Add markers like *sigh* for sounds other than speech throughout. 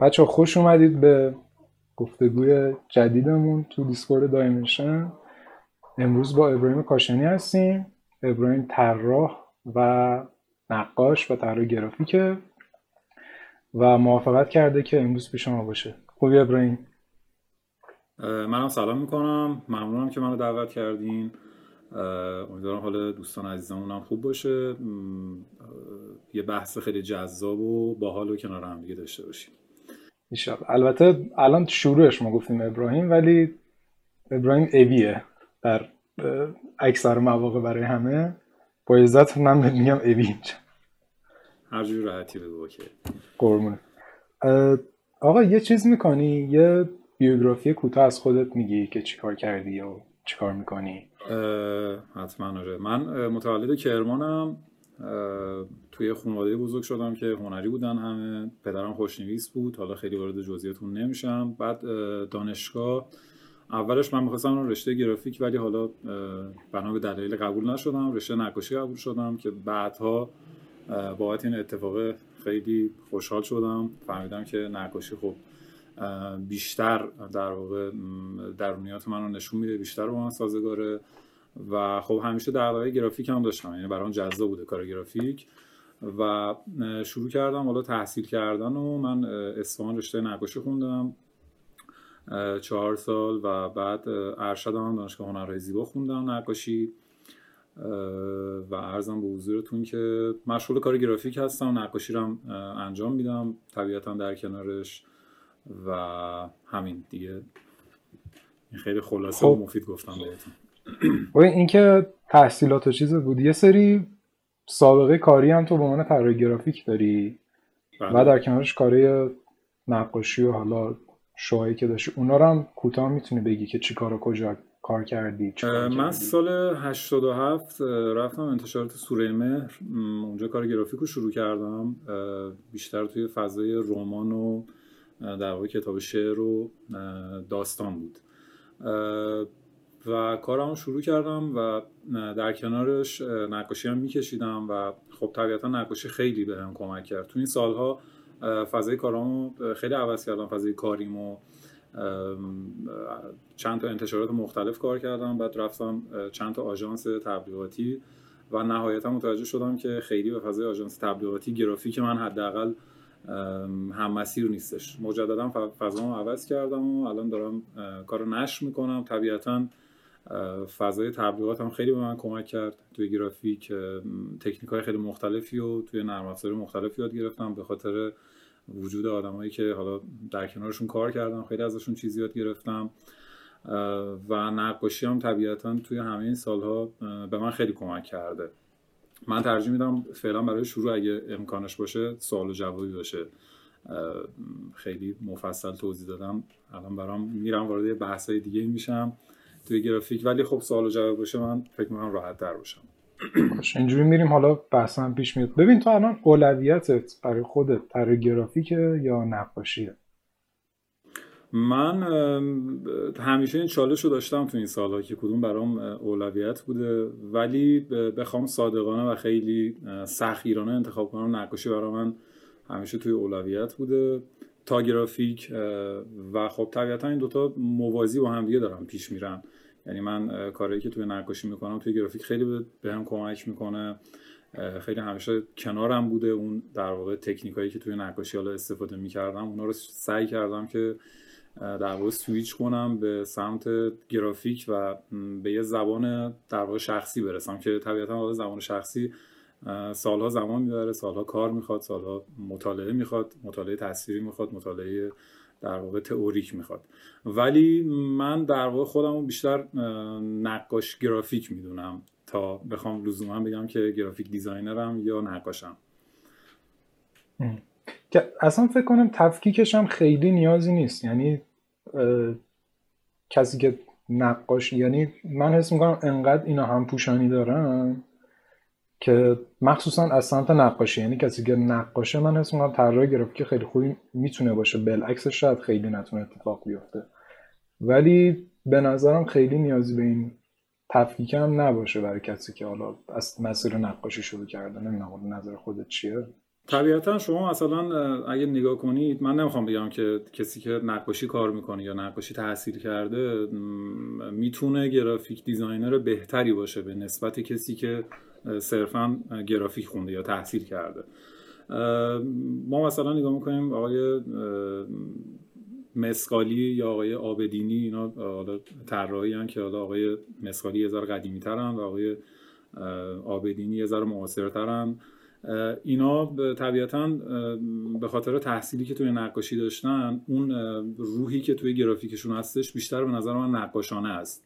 بچه خوش اومدید به گفتگوی جدیدمون تو دیسکورد دایمنشن. امروز با ابراهیم کاشانی هستیم. ابراهیم طراح و نقاش و طراح گرافیکه و موافقت کرده که امروز پیش شما باشه. خوبی ابراهیم؟ منم سلام می‌کنم. ممنونم که منو دعوت کردین. امیدوارم حال دوستان عزیزمون هم خوب باشه. یه بحث خیلی جذاب و باحال و کنار هم دیگه داشته باشیم. البته الان شروعش ما گفتیم ابراهیم ولی ابراهیم اویه در اکثر مواقع برای همه. با عزت من میگم اوی اینجا. هر جور راحتی بگو که قرمونه آقا یه چیز می‌کنی؟ یه بیوگرافی کوتاه از خودت میگی که چیکار کردی یا چیکار می‌کنی؟ حتما آره. من متولد کرمانم. توی خانواده بزرگ شدم که هنری بودن همه. پدرم خوشنویس بود. حالا خیلی وارد جزئیاتون نمیشم. بعد دانشگاه. اولش من می‌خواستم رشته گرافیک ولی حالا بنا به دلایل قبول نشدم. رشته نقاشی قبول شدم که بعدها بابت این اتفاق خیلی خوشحال شدم. فهمیدم که نقاشی خب بیشتر در واقع درونیات من رو نشون میده بیشتر با من سازگاره. و خب همیشه در گرافیک هم داشتم یعنی برام جذاب بوده کار گرافیک. و شروع کردم حالا تحصیل کردن و من اصفهان رشته نقاشی خوندم. چهار سال و بعد ارشدم دانشگاه هنرهای زیبا خوندم نقاشی. و ارزم به حضورتون که مشغول کار گرافیک هستم نقاشی رو انجام میدم طبیعتا در کنارش و همین دیگه. این خیلی خلاصه خب. و مفید گفتم بهتون. و اینکه تحصیلات و چیز بود. یه سری سابقه کاری هم تو به عنوان طراح گرافیک داری بله. و در کنارش کاری نقاشی و حالا شوهایی که داشتی. اونا رو هم کوتاه می‌تونی بگی که چی کار کجا کار کردی من سال 87 رفتم انتشارات سوره مهر. اونجا کار گرافیک رو شروع کردم. بیشتر توی فضای رمان و در واقع کتاب شعر و داستان بود. و کارمو شروع کردم و در کنارش نقاشی هم میکشیدم و خب طبیعتا نقاشی خیلی بهم کمک کرد. تو این سالها فضای کارامو خیلی عوض کردم فضای کاریمو. چند تا انتشارات مختلف کار کردم بعد رفتم چند تا آژانس تبلیغاتی و نهایتا متوجه شدم که خیلی به فضای آژانس تبلیغاتی گرافیک من حداقل هم مسیر نیستش. مجددا فضامو عوض کردم و الان دارم کار نشر می‌کنم. طبیعتا فضای تبلیغات هم خیلی به من کمک کرد. توی گرافیک تکنیک های خیلی مختلفی و توی نرم افزار مختلفی یاد گرفتم به خاطر وجود آدمایی که حالا در کنارشون کار کردم خیلی ازشون چیزی یاد گرفتم. و نقاشی هم طبیعتا توی همه این سالها به من خیلی کمک کرده. من ترجیح میدم فعلا برای شروع اگه امکانش باشه سوال و جوابی باشه. خیلی مفصل توضیح دادم. الان برام میرم وارد بحثای دیگه میشم. توی گرافیک. ولی خب سوال و جواب باشه من فکر می‌کنم راحت در باشم. اینجوری میریم. حالا بحثا پیش میاد. ببین تو الان اولویتت برای خودت طراح گرافیکه یا نقاشیه؟ من همیشه این چالش رو داشتم تو این سالها که کدوم برام اولویت بوده. ولی بخوام صادقانه و خیلی سخیرانه انتخاب کنم نقاشی برای من همیشه توی اولویت بوده. تا گرافیک و خب طبیعتا این دوتا موازی با هم دیگه دارن پیش میرن. یعنی من کاری که توی نقاشی می‌کنم توی گرافیک خیلی به هم کمک می‌کنه. خیلی همیشه کنارم بوده اون در واقع تکنیکایی که توی نقاشی حالا استفاده می‌کردم. اونا رو سعی کردم که در واقع سویچ کنم به سمت گرافیک و به یه زبان در واقع شخصی برسم که طبیعتا زبان شخصی سالها زمان می‌بره سالها کار می‌خواد سالها مطالعه می‌خواد مطالعه تصویری می‌خواد مطالعه در واقع تئوریک می‌خواد. ولی من در واقع خودم بیشتر نقاش گرافیک می‌دونم. تا بخوام لزوما بگم که graphic designer م یا نقاشم. که اصلا فکر کنم تفکیکش هم خیلی نیازی نیست. یعنی کسی که نقاش یعنی من حس می‌کنم انقدر اینا هم پوشانی دارن. که مخصوصا از سمت نقاشی یعنی کسی که نقاشه من حس می‌کنم طراح گرافیک خیلی خوبی می‌تونه باشه. بالعکس شاید خیلی نتونه اتفاق بیفته. ولی به نظرم خیلی نیازی به این تفکیک هم نباشه برای کسی که حالا از مسیر نقاشی شروع کرده. نمی‌دونم نظر خودت چیه؟ طبیعتا شما مثلا اگه نگاه کنید من نمی‌خوام بگم که کسی که نقاشی کار می‌کنه یا نقاشی تحصیل کرده می‌تونه گرافیک دیزاینر بهتری باشه به نسبت کسی که صرفا گرافیک خونده یا تحصیل کرده. ما مثلا نگاه می‌کنیم آقای مسقالی یا آقای آبدینی اینا حالا طراحی که حالا آقای مسقالی یه ذره قدیمی ترن و آقای آبدینی یه ذره معاصرترن. اینا طبیعتا به خاطر تحصیلی که توی نقاشی داشتن اون روحی که توی گرافیکشون هستش بیشتر به نظر من نقاشانه است.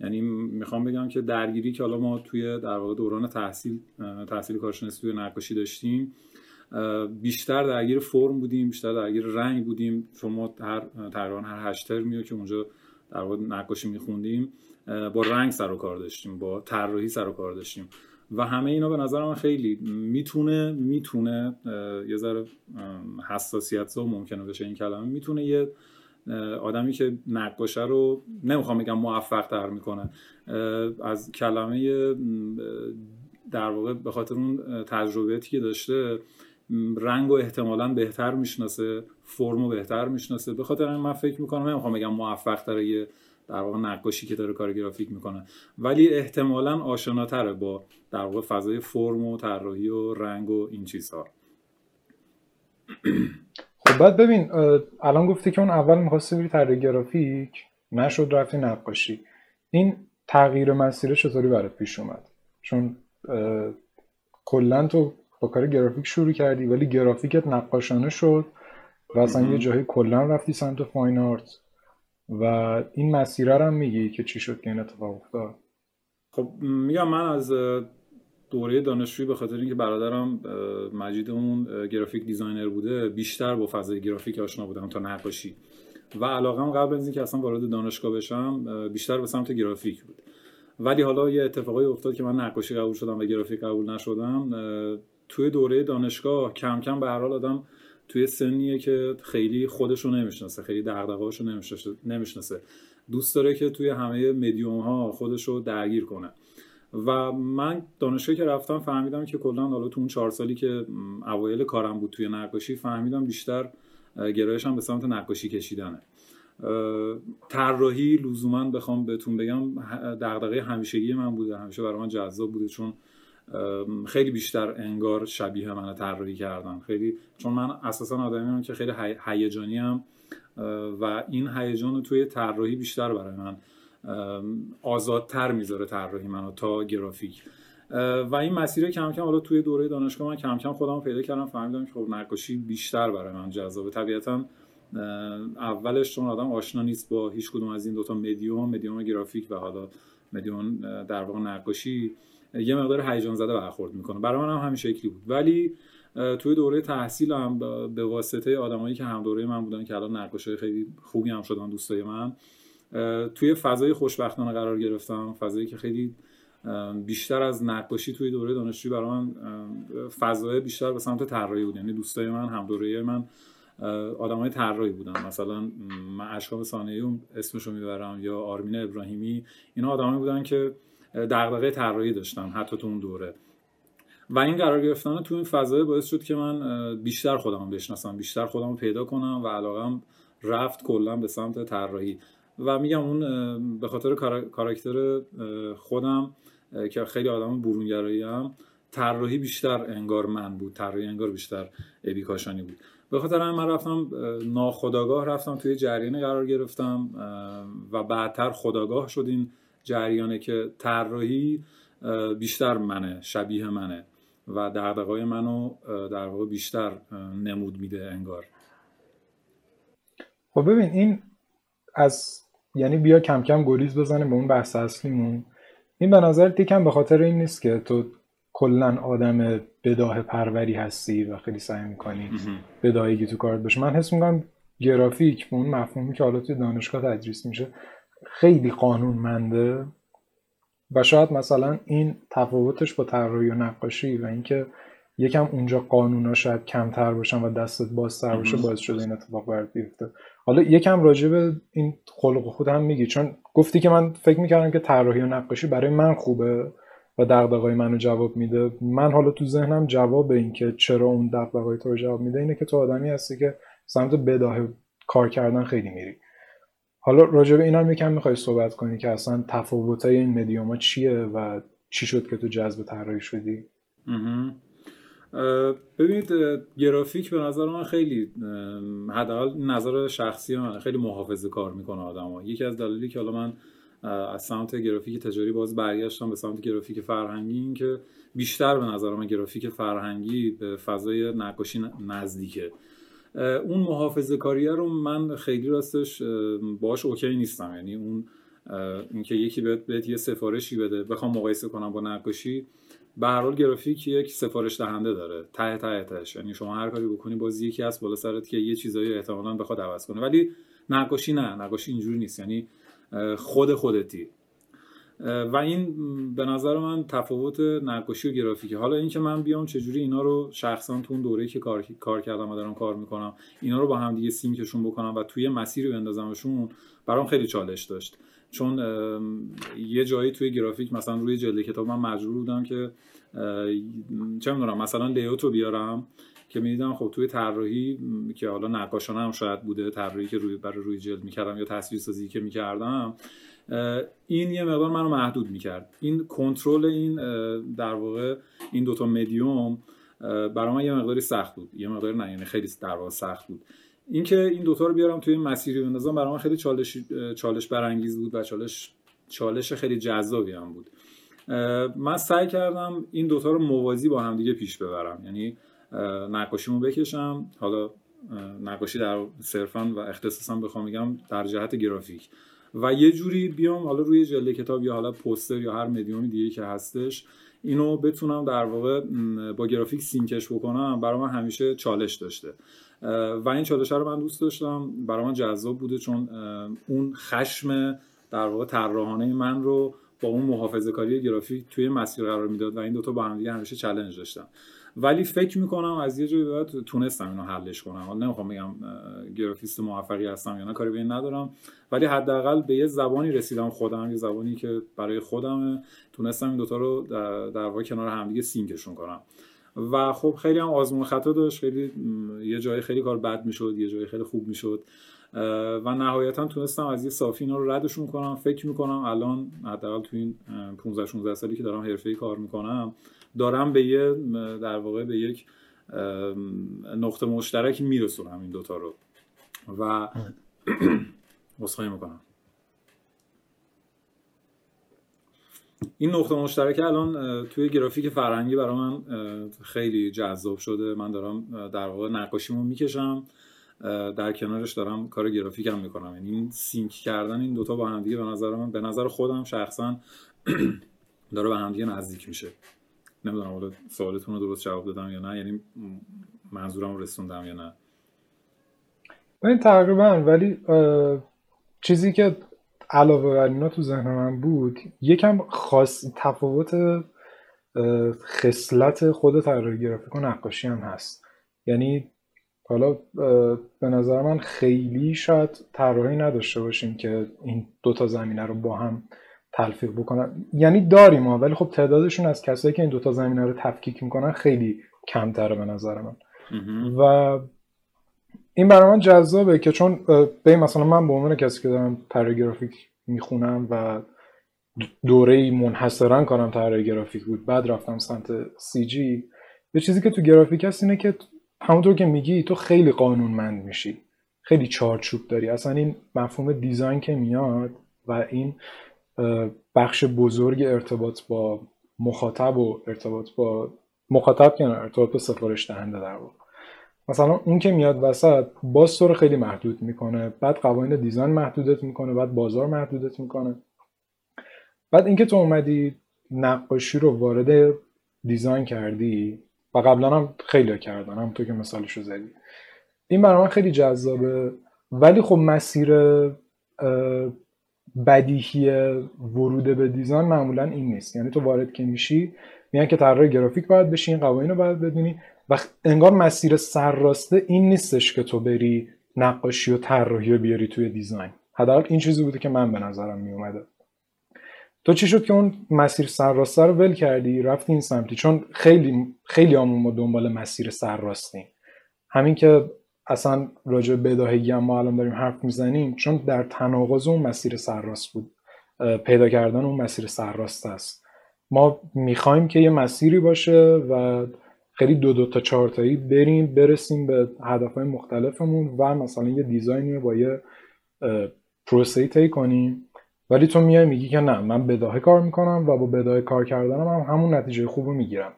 یعنی می‌خوام بگم که درگیری که حالا ما توی در واقع دوران تحصیل تحصیل کارشناسی توی نقاشی داشتیم بیشتر درگیر فرم بودیم بیشتر درگیر رنگ بودیم. شما هر تقریبا هر هشت ترمیو که اونجا در واقع نقاشی میخوندیم با رنگ سر و کار داشتیم با طراحی سر و کار داشتیم. و همه اینا به نظر من خیلی می‌تونه می‌تونه یه ذره حساسیت ها ممکنه بشه این کلمه. می‌تونه یه آدمی که نقاشه رو نمی‌خوام بگم موفق تر می‌کنه. از کلمه در واقع به خاطر اون تجربیاتی که داشته رنگ و احتمالا بهتر می‌شناسه فرم بهتر می‌شناسه. به خاطر من فکر می‌کنم نمی‌خوام بگم موفق تره یه در واقع نقاشی که داره کار گرافیک می‌کنه. ولی احتمالا آشناتره با در واقع فضای فرم و طراحی و رنگ و این چیزها. *clears throat* خب بعد ببین الان گفتی که اون اول می‌خواستی بری طراحی گرافیک نشد رفتی نقاشی. این تغییر مسیر چطوری برات پیش اومد؟ چون کلا تو با کار گرافیک شروع کردی ولی گرافیکت نقاشانه شد و اصلا یه جایی کلا رفتی سمت fine art. و این مسیره رو هم میگی که چی شد که این اتفاق افتاد؟ خب میگم من از دوره دانشجویی به خاطر اینکه برادرم مجید اون graphic designer بوده بیشتر با فضای گرافیک آشنا بودم تا نقاشی. و علاقم قبل از اینکه اصلا وارد دانشگاه بشم بیشتر به سمت گرافیک بود. ولی حالا یه اتفاقی افتاد که من نقاشی قبول شدم و گرافیک قبول نشدم. توی دوره دانشگاه کم کم به هر حال آدم توی سنیه که خیلی خودش رو نمی‌شناسه خیلی دغدغه‌هاش رو نمی‌شناسه. دوست داره که توی همه مدیوم ها خودش رو درگیر کنه. و من دانشگاهی که رفتم فهمیدم که کلا حالا تو اون چهار سالی که اوایل کارم بود توی نقاشی فهمیدم بیشتر گرایشم به سمت نقاشی کشیدنه. طراحی لزوما بخوام بهتون بگم دغدغه همیشگی من بوده همیشه برای من جذاب بوده چون خیلی بیشتر انگار شبیه من طراحی کردن. خیلی چون من اساسا آدمی که خیلی هیجانی هم و این هیجان رو توی طراحی بیشتر برای من آزادتر می‌ذاره طراحی منو تا گرافیک. و این مسیر کم کم حالا توی دوره دانشگاه من کم کم خودم پیدا کردم فهمیدم که خب نقاشی بیشتر برای من جذابه. طبیعتا اولش چون آدم آشنا نیست با هیچ کدوم از این دوتا مدیوم مدیوم گرافیک و حالا مدیوم در واقع نقاشی یه مقدار هیجان زده برخورد می‌کنه. برای من هم همین شکلی بود. ولی توی دوره تحصیلم به واسطه آدمایی که هم دوره من بودن که الان نقاشای خیلی خوبی هم شدن دوستای من توی فضای خوشبختانه قرار گرفتم. فضایی که خیلی بیشتر از نقاشی توی دوره دانشجویی برای من فضای بیشتر به سمت طراحی بود. یعنی دوستای من هم دوره من آدمای طراحی بودن. مثلا من اشکام ثانیه‌ای اسمشو می‌برم یا آرمین ابراهیمی اینا آدمایی بودن که دغدغه طراحی داشتن حتی تو اون دوره. و این قرار گرفتن تو این فضای باعث شد که من بیشتر خودم بشناسم بیشتر خودم پیدا کنم و علاقم رفت کلا به سمت طراحی. و میگم اون به خاطر کاراکتر خودم که خیلی آدم برونگرایی هم طراحی بیشتر انگار من بود طراحی انگار بیشتر ابی کاشانی بود. به خاطر من رفتم ناخداگاه رفتم توی جریان قرار گرفتم و بعدتر خداگاه شد این جریانه که طراحی بیشتر منه شبیه منه و دقدقای منو در واقع بیشتر نمود میده انگار. خب ببین این از یعنی بیا کم کم گریز بزنه به اون بحث اصلیمون. این به نظر یکم به خاطر این نیست که تو کلا آدم بداه پروری هستی و خیلی سعی می‌کنی بداهگی تو کارت باشه من حس می‌کنم گرافیک به اون مفهومی که حالا توی دانشگاه تدریس میشه خیلی قانونمنده و شاید مثلا این تفاوتش با طراحی و نقاشی و اینکه یکم اونجا قانونا شاید کمتر باشن و دستت بازتر باشه باعث شده این اتفاق برات بیفته. حالا یکم راجع به این خلق خود هم میگی چون گفتی که من فکر می‌کردم که طراحی و نقاشی برای من خوبه و دغدغه‌های منو جواب میده. من حالا تو ذهنم جواب این که چرا اون دغدغه‌های تو رو جواب میده اینه که تو آدمی هستی که سمت بداه کار کردن خیلی میری. حالا راجع به اینم یکم می‌خوای صحبت کنی که اصلا تفاوتای این مدیوما چیه و چی شد که تو جذب طراحی شدی؟ ببینید گرافیک به نظر من خیلی حداقل نظر شخصی من خیلی محافظه کار می‌کنه آدم یکی از دلایلی که حالا من از سمت گرافیک تجاری باز برگشتم به سمت گرافیک فرهنگی این که بیشتر به نظر من گرافیک فرهنگی به فضای نقاشی نزدیکه. اون محافظه کاریه رو من خیلی راستش باش اوکی نیستم. یعنی اون اینکه یکی بهت, بهت یه سفارشی بده بخوام مقایسه کنم با نقاشی به هر حال گرافیک یک سفارش دهنده داره. ته ته تهش. یعنی شما هر کاری بکنی باز یکی هست بالا سرت که یه چیزایی احتمالاً بخواد عوض کنه. ولی نقاشی نه. نقاشی اینجوری نیست. یعنی خود خودتی. و این به نظر من تفاوت نقاشی و گرافیکه. حالا اینکه من بیام چجوری اینا رو شخصا تو اون دوره‌ای که کار, کار کردم و دارم کار می‌کنم اینا رو با هم دیگه سینکشون بکنم و توی مسیری بندازمشون برام خیلی چالش داشت. چون یه جایی توی گرافیک مثلا روی جلد کتاب من مجبور بودم که چه می‌دونم مثلا لیوت رو بیارم که می‌دیدم خب توی طراحی که حالا نقاشانه هم شاید بوده طراحی که روی برای روی جلد می‌کردم یا تصویرسازی که می‌کردم این یه مقدار منو محدود می‌کرد. این کنترل این در واقع این دوتا مدیوم برای من یه مقداری سخت بود. یه مقداری نه یعنی خیلی در واقع سخت بود. اینکه این دوتا رو بیارم توی مسیری بندازم برای من خیلی چالش چالش برانگیز بود و چالش چالش خیلی جذابی هم بود. من سعی کردم این دوتا رو موازی با هم دیگه پیش ببرم. یعنی نقاشیمو بکشم. حالا نقاشی در صرفا و اختصاصا بخوام بگم در جهت گرافیک. و یه جوری بیام حالا روی جلد کتاب یا حالا پوستر یا هر مدیومی دیگه که هستش اینو بتونم در واقع با گرافیک سینکش بکنم. برای من همیشه چالش داشته. و این چالش رو من دوست داشتم. برای من جذاب بوده چون اون خشم در واقع طراحانه من رو با اون محافظه کاری گرافیک توی مسیر قرار می‌داد و این دوتا با هم دیگه همیشه چلنج داشتم. ولی فکر می‌کنم از یه جایی بعد تونستم اینو حلش کنم. حالا نمی‌خوام بگم گرافیست موفقی هستم یا نه کاری به ندارم. ولی حداقل به یه زبانی رسیدم خودم یه زبانی که برای خودم تونستم این دوتا رو در, واقع کنار همدیگه سینکشون کنم. و خب خیلی هم آزمون خطا داشت. خیلی یه جای خیلی کار بد می‌شد یه جای خیلی خوب می‌شد. و نهایتا تونستم از یه صافی اینا رو ردشون کنم. فکر می‌کنم الان حداقل تو این 15 16 سالی که دارم حرفه‌ای کار می‌کنم دارم به یه در واقع به یک نقطه مشترک میرسونم این دوتا رو. و *clears throat* مصخایی می‌کنم. این نقطه مشترک الان توی گرافیک فرهنگی برای من خیلی جذاب شده. من دارم در واقع نقاشیمو می‌کشم. در کنارش دارم کار گرافیک هم می‌کنم. یعنی این سینک کردن این دوتا با هم دیگه به نظر من به نظر خودم شخصا *clears throat* داره به هم دیگه نزدیک میشه. نمی‌دونم حالا سوالتون رو درست جواب دادم یا نه. یعنی منظورم رسوندم یا نه؟ این تقریبا ولی چیزی که علاوه بر اینا تو ذهن من بود یکم خاص تفاوت خصلت خود طراحی گرافیک و نقاشی هم هست. یعنی حالا به نظر من خیلی شاید طراحی نداشته باشیم که این دوتا زمینه رو با هم تلفیق بکنن. یعنی داریم ها ولی خب تعدادشون از کسایی که این دوتا زمینه رو تفکیک می‌کنن خیلی کمتره به نظر من. و این برای من جذابه که چون به مثلا من به عنوان کسی که دارم طراحی گرافیک می‌خونم و دوره منحصرا کارم طراحی گرافیک بود بعد رفتم سمت سی جی یه چیزی که تو گرافیک هست اینه که همونطور که میگی تو خیلی قانونمند میشی. خیلی چارچوب داری. اصلا این مفهوم دیزاین که میاد و این بخش بزرگ ارتباط با مخاطب و ارتباط با مخاطب که ارتباط با سفارش دهنده در واقع. مثلا اون که میاد وسط باز تو خیلی محدود می‌کنه. بعد قوانین دیزاین محدودت می‌کنه بعد بازار محدودت می‌کنه. بعد اینکه تو اومدی نقاشی رو وارد دیزاین کردی و قبلا هم خیلی کردن هم تو که مثالش رو زدی. این برای من خیلی جذابه. ولی خب مسیر بدیهی ورود به دیزاین معمولا این نیست. یعنی تو وارد که میشی میگن که طراح گرافیک باید بشی این قوانین رو باید بدونی. و انگار مسیر سرراسته این نیستش که تو بری نقاشی و طراحی رو بیاری توی دیزاین. حداقل این چیزی بوده که من به نظرم میومده تو چی شد که اون مسیر سرراسته رو ول کردی؟ رفتی این سمتی؟ چون خیلی خیلی ما دنبال مسیر سرراستیم همین که اصلا راجع بداهگی هم ما الان داریم حرف می‌زنیم چون در تناقض اون مسیر سرراست بود. پیدا کردن اون مسیر سرراست است. ما می‌خوایم که یه مسیری باشه و خیلی دو دو تا چهار تایی بریم برسیم به هدفهای مختلفمون و مثلا یه دیزاینی با یه پروسه طی کنیم. ولی تو میای میگی که نه من بداهه کار می‌کنم و با بداهه کار کردنم هم همون نتیجه خوب رو می‌گیرم.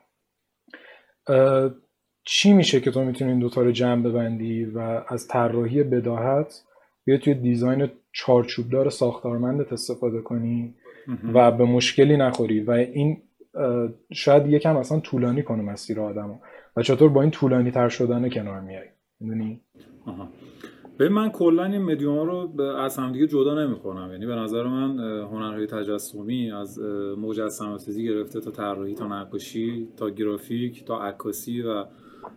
چی میشه که تو می‌تونی این دوتا رو جمع ببندی و از طراحی بداهت بیا توی دیزاین چارچوبدار ساختارمندت استفاده کنی و به مشکلی نخوری و این شاید یکم اصلا طولانی کنه مسیر آدمو. و چطور با این طولانی تر شدن کنار میای؟ می‌دونی؟ به من کلا این مدیوم رو از همدیگه جدا نمی‌کنم. یعنی به نظر من هنرهای تجسمی از مجسمه سازی گرفته تا طراحی تا نقاشی تا گرافیک تا عکاسی و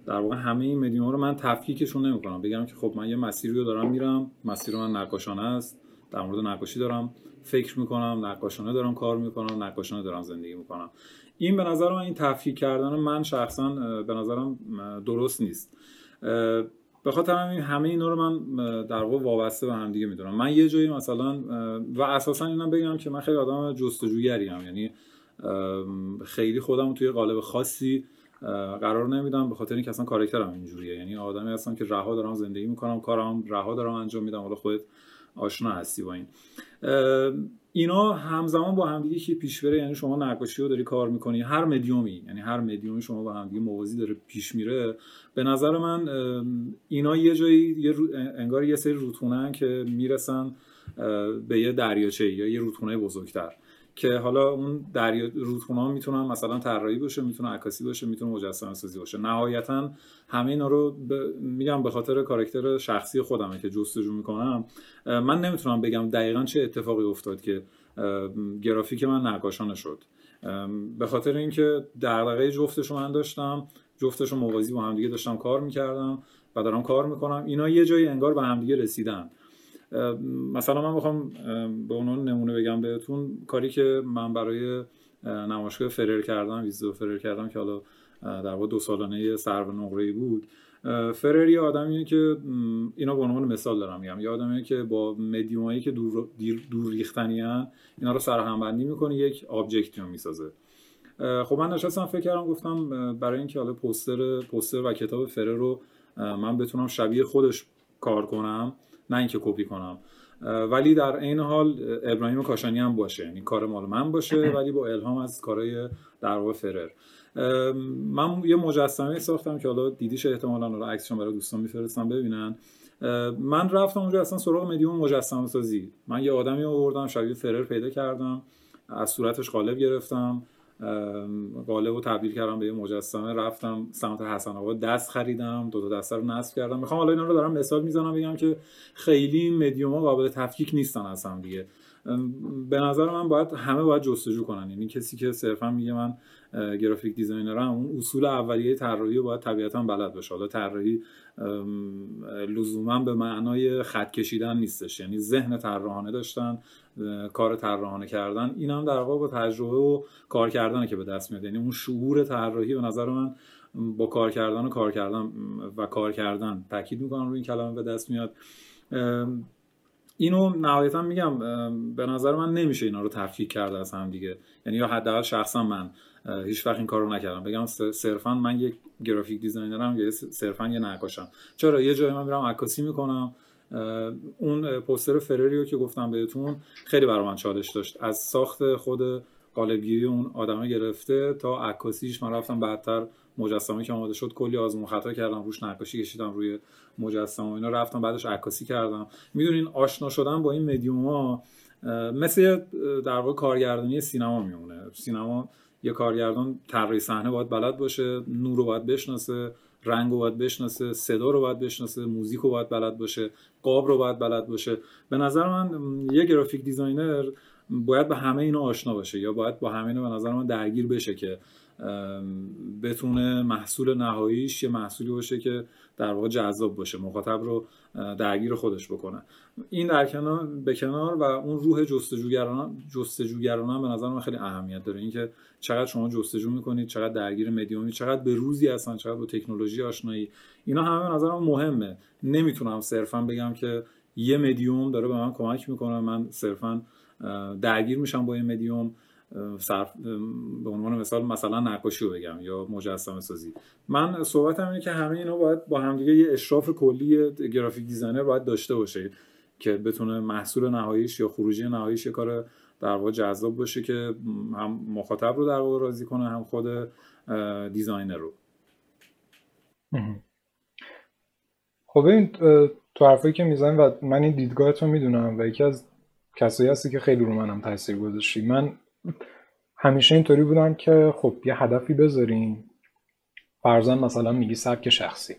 در واقع همه این مدیوم رو من تفکیکشون نمی‌کنم. بگم که خب من یه مسیری رو دارم میرم مسیر من نقاشانه است در مورد نقاشی دارم فکر می‌کنم نقاشانه دارم کار می‌کنم نقاشانه دارم زندگی می‌کنم. این به نظر من این تفکیک کردن من شخصا به نظرم درست نیست. به خاطر همین همه اینا رو من در واقع وابسته به هم دیگه می‌دونم. من یه جایی مثلا و اساسا اینم بگم که من خیلی آدم جستجوگری ام. یعنی خیلی خودم توی قالب خاصی قرار نمیدم به خاطر اینکه اصلا کاراکترم اینجوریه. یعنی آدمی هستم که رها دارم زندگی می‌کنم کارم رها دارم انجام میدم. حالا خودت آشنا هستی با این. اینا همزمان با همدیگه که پیش بره. یعنی شما نقاشی رو داری کار می‌کنی. هر مدیومی یعنی هر مدیومی شما با همدیگه موازی داره پیش میره. به نظر من اینا یه جایی یه انگار یه سری روتونن که می‌رسن به یه دریاچه یا یه رودخونه بزرگتر. که حالا اون دریا رودخونه ها می‌تونن مثلا طراحی باشه می‌تونه عکاسی باشه می‌تونه مجسمه سازی باشه. نهایتا همه اینا رو میگم به خاطر کاراکتر شخصی خودمه که جستجو می‌کنم. من نمی‌تونم بگم دقیقا چه اتفاقی افتاد که گرافیک من نقاشانه شد. به خاطر اینکه دغدغه جفتش من داشتم جفتش موازی با همدیگه داشتم کار می‌کردم و دارم کار می‌کنم. اینا یه جایی انگار به همدیگه رسیدن. مثلا من می‌خوام به عنوان نمونه بگم بهتون کاری که من برای نمایشگاه فرر کردم ویزو فرر کردم که حالا در واقع دو سالانه سرو نقره بود. فرر یه آدمیه که اینا به عنوان مثال دارم میگم. یه آدمیه که با مدیومایی که دور, دور ریختنی اینا رو سرهم بندی می‌کنه یک objective می‌سازه. خب من نشستم فکر کردم گفتم برای اینکه حالا پوستر پوستر و کتاب فرر رو من بتونم شبیه خودش کار کنم نه اینکه کپی کنم. ولی در عین حال ابراهیم کاشانی هم باشه. یعنی کار مال من باشه ولی با الهام از کارهای در واقع فرر. من یه مجسمه ساختم که حالا دیدیش احتمالا رو عکسشون برای دوستان میفرستم ببینن. من رفتم اونجا اصلا سراغ مدیوم مجسمه سازی من یه آدمی آوردم شبیه فرر پیدا کردم. از صورتش قالب گرفتم. قالب رو تبدیل کردم به یه مجسمه. رفتم سمت حسن آباد دسته خریدم دو تا دسته رو نصب کردم. می‌خوام حالا اینا رو دارم مثال می‌زنم بگم که خیلی مدیوم ها قابل تفکیک نیستن هم دیگه. به نظر من باید همه باید جستجو کنن. یعنی کسی که صرفا میگه من graphic designer م اون اصول اولیه طراحی باید طبیعتا بلد باشه. حالا طراحی لزوما به معنای خط کشیدن نیستش. یعنی ذهن طراحانه داشتن کار طراحانه کردن. این هم در واقع با تجربه و کار کردنه که به دست میاد. یعنی اون شعور طراحی به نظر من با کار کردن و کار کردن و کار کردن تاکید می‌کنم روی این کلمه به دست میاد. اینو نهایتا میگم به نظر من نمیشه اینا رو تفکیک کرده از هم دیگه. یعنی یا حداقل شخصا من هیچ وقت این کارو نکردم. بگم صرفا من یک graphic designer م یا صرفا یه نقاشم. چرا؟ یه جایی من میرم عکاسی می‌کنم. اون پوستر فرریو که گفتم بهتون خیلی برای من چالش داشت. از ساخت خود قالبگیری اون آدمه گرفته تا عکاسیش من رفتم بعدتر مجسمه که آماده شد کلی آزمون خطا کردم روش نقاشی کشیدم روی مجسمه اینا رفتم بعدش عکاسی کردم. می‌دونین آشنا شدن با این مدیوم ها مثل در واقع کارگردانی سینما میمونه. سینما یه کارگردان طراحی صحنه باید بلد باشه نور رو باید بشناسه رنگ رو باید بشناسه صدا رو باید بشناسه موزیک رو باید بلد باشه قاب رو باید بلد باشه. به نظر من یه graphic designer باید به همه اینا آشنا باشه یا باید با همه اینا به نظر من درگیر بشه که بتونه محصول نهاییش یه محصولی باشه که در واقع جذاب باشه مخاطب رو درگیر خودش بکنه. این در کنار به کنار و اون روح جستجوگرانه جستجوگرانه به نظر من خیلی اهمیت داره. اینکه چقدر شما جستجو می‌کنید چقدر درگیر مدیومی چقدر به روزی هستن چقدر با تکنولوژی آشنایی. اینا همه به نظر من مهمه. نمی‌تونم صرفا بگم که یه مدیوم داره به من کمک می‌کنه من صرفا درگیر میشم با یه مدیوم. صرف به عنوان مثال مثلا نقاشی رو بگم یا مجسمه سازی. من صحبتم اینه که همه اینا باید با همدیگه یه اشراف کلی گرافیک دیزاینر باید داشته باشه که بتونه محصول نهاییش یا خروجی نهاییش یه کار در واقع جذاب باشه که هم مخاطب رو در واقع راضی کنه هم خود دیزاینر رو. خب این تو حرفایی که می‌زنی و من این دیدگاه رو می‌دونم و یکی از کسایی هستی که خیلی رو منم تاثیر گذاشتی. من همیشه اینطوری بودم که خب یه هدفی بذاریم. فرضاً مثلا میگی سبک شخصی.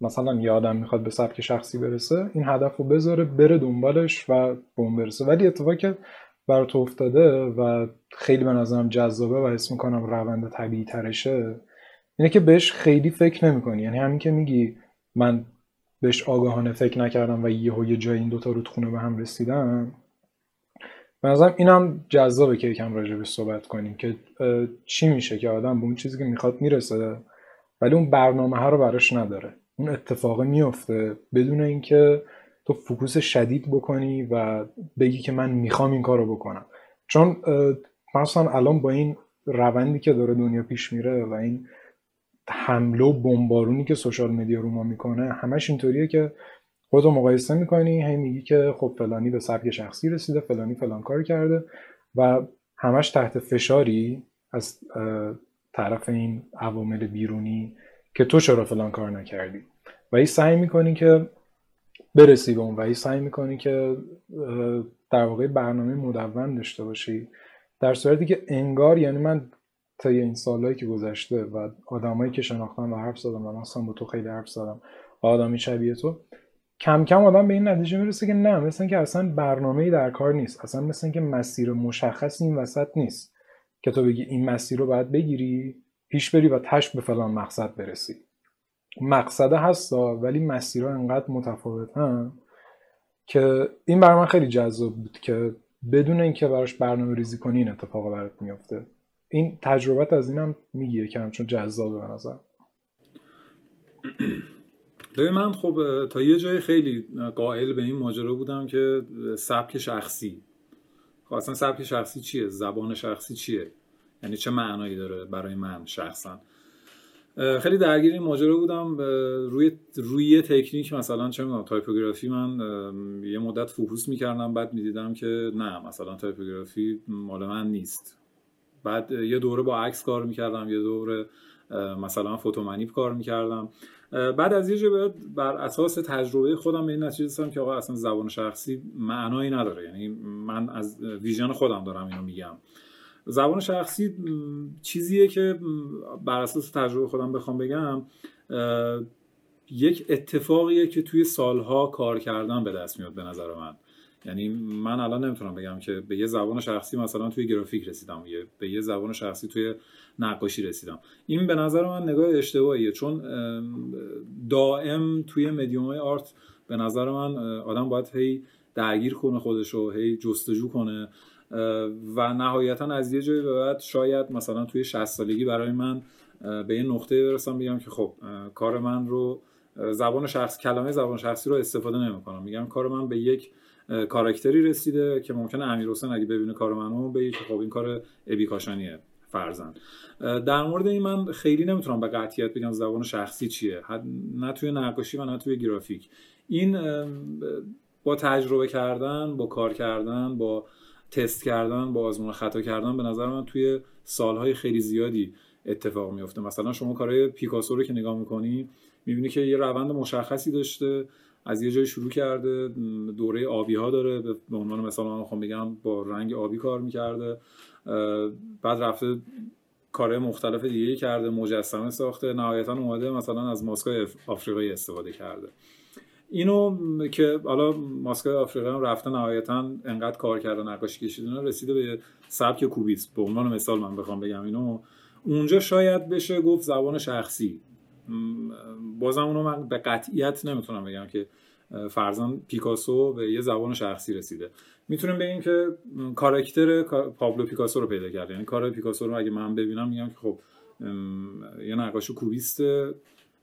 مثلا یه آدم می‌خواد به سبک شخصی برسه این هدف رو بذاره بره دنبالش و بوم برسه. ولی اتفاقی که بر تو افتاده و خیلی به نظرم جذابه و اسم می‌کنم روند طبیعی ترشه اینه که بهش خیلی فکر نمی‌کنی. یعنی همین که میگی من بهش آگاهانه فکر نکردم و یهو یه جای این دوتا رودخونه به هم رسیدم به نظرم اینم جذابه که یکم به صحبت کنیم که چی میشه که آدم به اون چیزی که می‌خواد می‌رسه ولی اون برنامه ها رو براش نداره. اون اتفاق میفته بدون اینکه تو فکوس شدید بکنی و بگی که من می‌خوام این کار رو بکنم. چون مثلا الان با این روندی که داره دنیا پیش میره و این حمله و بمبارونی که سوشال مدیا رو ما می‌کنه همش اینطوریه که خودتو مقایسه می‌کنی هی میگی که خب فلانی به سبک شخصی رسیده فلانی فلان کار کرده و همش تحت فشاری از طرف این عوامل بیرونی که تو چرا فلان کار نکردی. و ای سعی می‌کنی که برسی به اون و ای سعی می‌کنی که در واقع برنامه مدون داشته باشی. در صورتی که انگار یعنی من تا این سالهایی که گذشته و آدمایی که شناختم و حرف زدم و مثلا با تو خیلی حرف زدم و آدمی شبیه تو کم کم آدم به این نتیجه می‌رسه که نه مثل که اصلا برنامه در کار نیست. اصلا مثل که مسیر مشخص این وسط نیست. که تو بگی این مسیر رو باید بگیری پیش بری و تش به فلان مقصد برسی. مقصد هستا ولی مسیرها انقدر متفاوتن که این بر من خیلی جذاب بود که بدون اینکه براش برنامه ریزی کنی این اتفاق برات میافته. این تجربت از اینم میگیه که چون جذابه به نظر. ببین من خب تا یه جای خیلی قائل به این ماجرا بودم که سبک شخصی. خب اصلا سبک شخصی چیه؟ زبان شخصی چیه؟ یعنی چه معنایی داره برای من شخصا؟ خیلی درگیر این ماجرا بودم. روی روی تکنیک مثلا چه می‌دونم typography من یه مدت focus می‌کردم بعد می‌دیدم که نه مثلا typography مال من نیست. بعد یه دوره با عکس کار می‌کردم یه دوره مثلا photomanip کار می‌کردم. بعد از یه جایی بر اساس تجربه خودم به این نتیجه رسیدم که آقا اصلا زبان شخصی معنایی نداره. یعنی من از vision خودم دارم اینو میگم. زبان شخصی چیزیه که بر اساس تجربه خودم بخوام بگم یک اتفاقیه که توی سالها کار کردن به دست میاد به نظر من. یعنی من الان نمی‌تونم بگم که به یه زبان شخصی مثلا توی گرافیک رسیدم یه به یه زبان شخصی توی نقاشی رسیدم. این به نظر من نگاه اشتباهیه چون دائم توی مدیوم های آرت به نظر من آدم باید هی درگیر کنه خودش رو هی جستجو کنه و نهایتا از یه جایی به بعد شاید مثلا توی 60 سالگی برای من به یه نقطه برسم بگم که خب کار من رو زبان شخص کلمه زبان شخصی رو استفاده نمی‌کنم. میگم کار من به یک کاراکتری رسیده که ممکنه امیر حسین اگه ببینه کار منو بگه که خب این کار ابی کاشانیه فرزن. در مورد این من خیلی نمی‌تونم به قطعیت بگم زبان شخصی چیه. نه توی نقاشی و نه توی گرافیک. این با تجربه کردن با کار کردن با تست کردن با آزمون خطا کردن به نظر من توی سالهای خیلی زیادی اتفاق میفته مثلا شما کارهای پیکاسو رو که نگاه می‌کنی می‌بینی که یه روند مشخصی داشته. از یه جای شروع کرده دوره آبی ها داره به عنوان مثلا من می‌خوام بگم با رنگ آبی کار می‌کرده بعد رفته کارهای مختلف دیگه کرده مجسمه ساخته نهایتا اومده مثلا از ماسکای آفریقایی استفاده کرده. اینو که حالا ماسکای آفریقا هم رفته نهایتا انقدر کار کرده نقاشی کشیدن رسیده به سبک کوبیست به عنوان مثال من بخوام بگم اینو. اونجا شاید بشه گفت زبان شخصی. بازم اونو من به قطعیت نمی‌تونم بگم که فرزان پیکاسو به یه زبان شخصی رسیده. می‌تونیم بگیم که کاراکتر پابلو پیکاسو رو پیدا کرده. یعنی کار پیکاسو رو اگه من ببینم میگم که خب یه نقاش کوبیست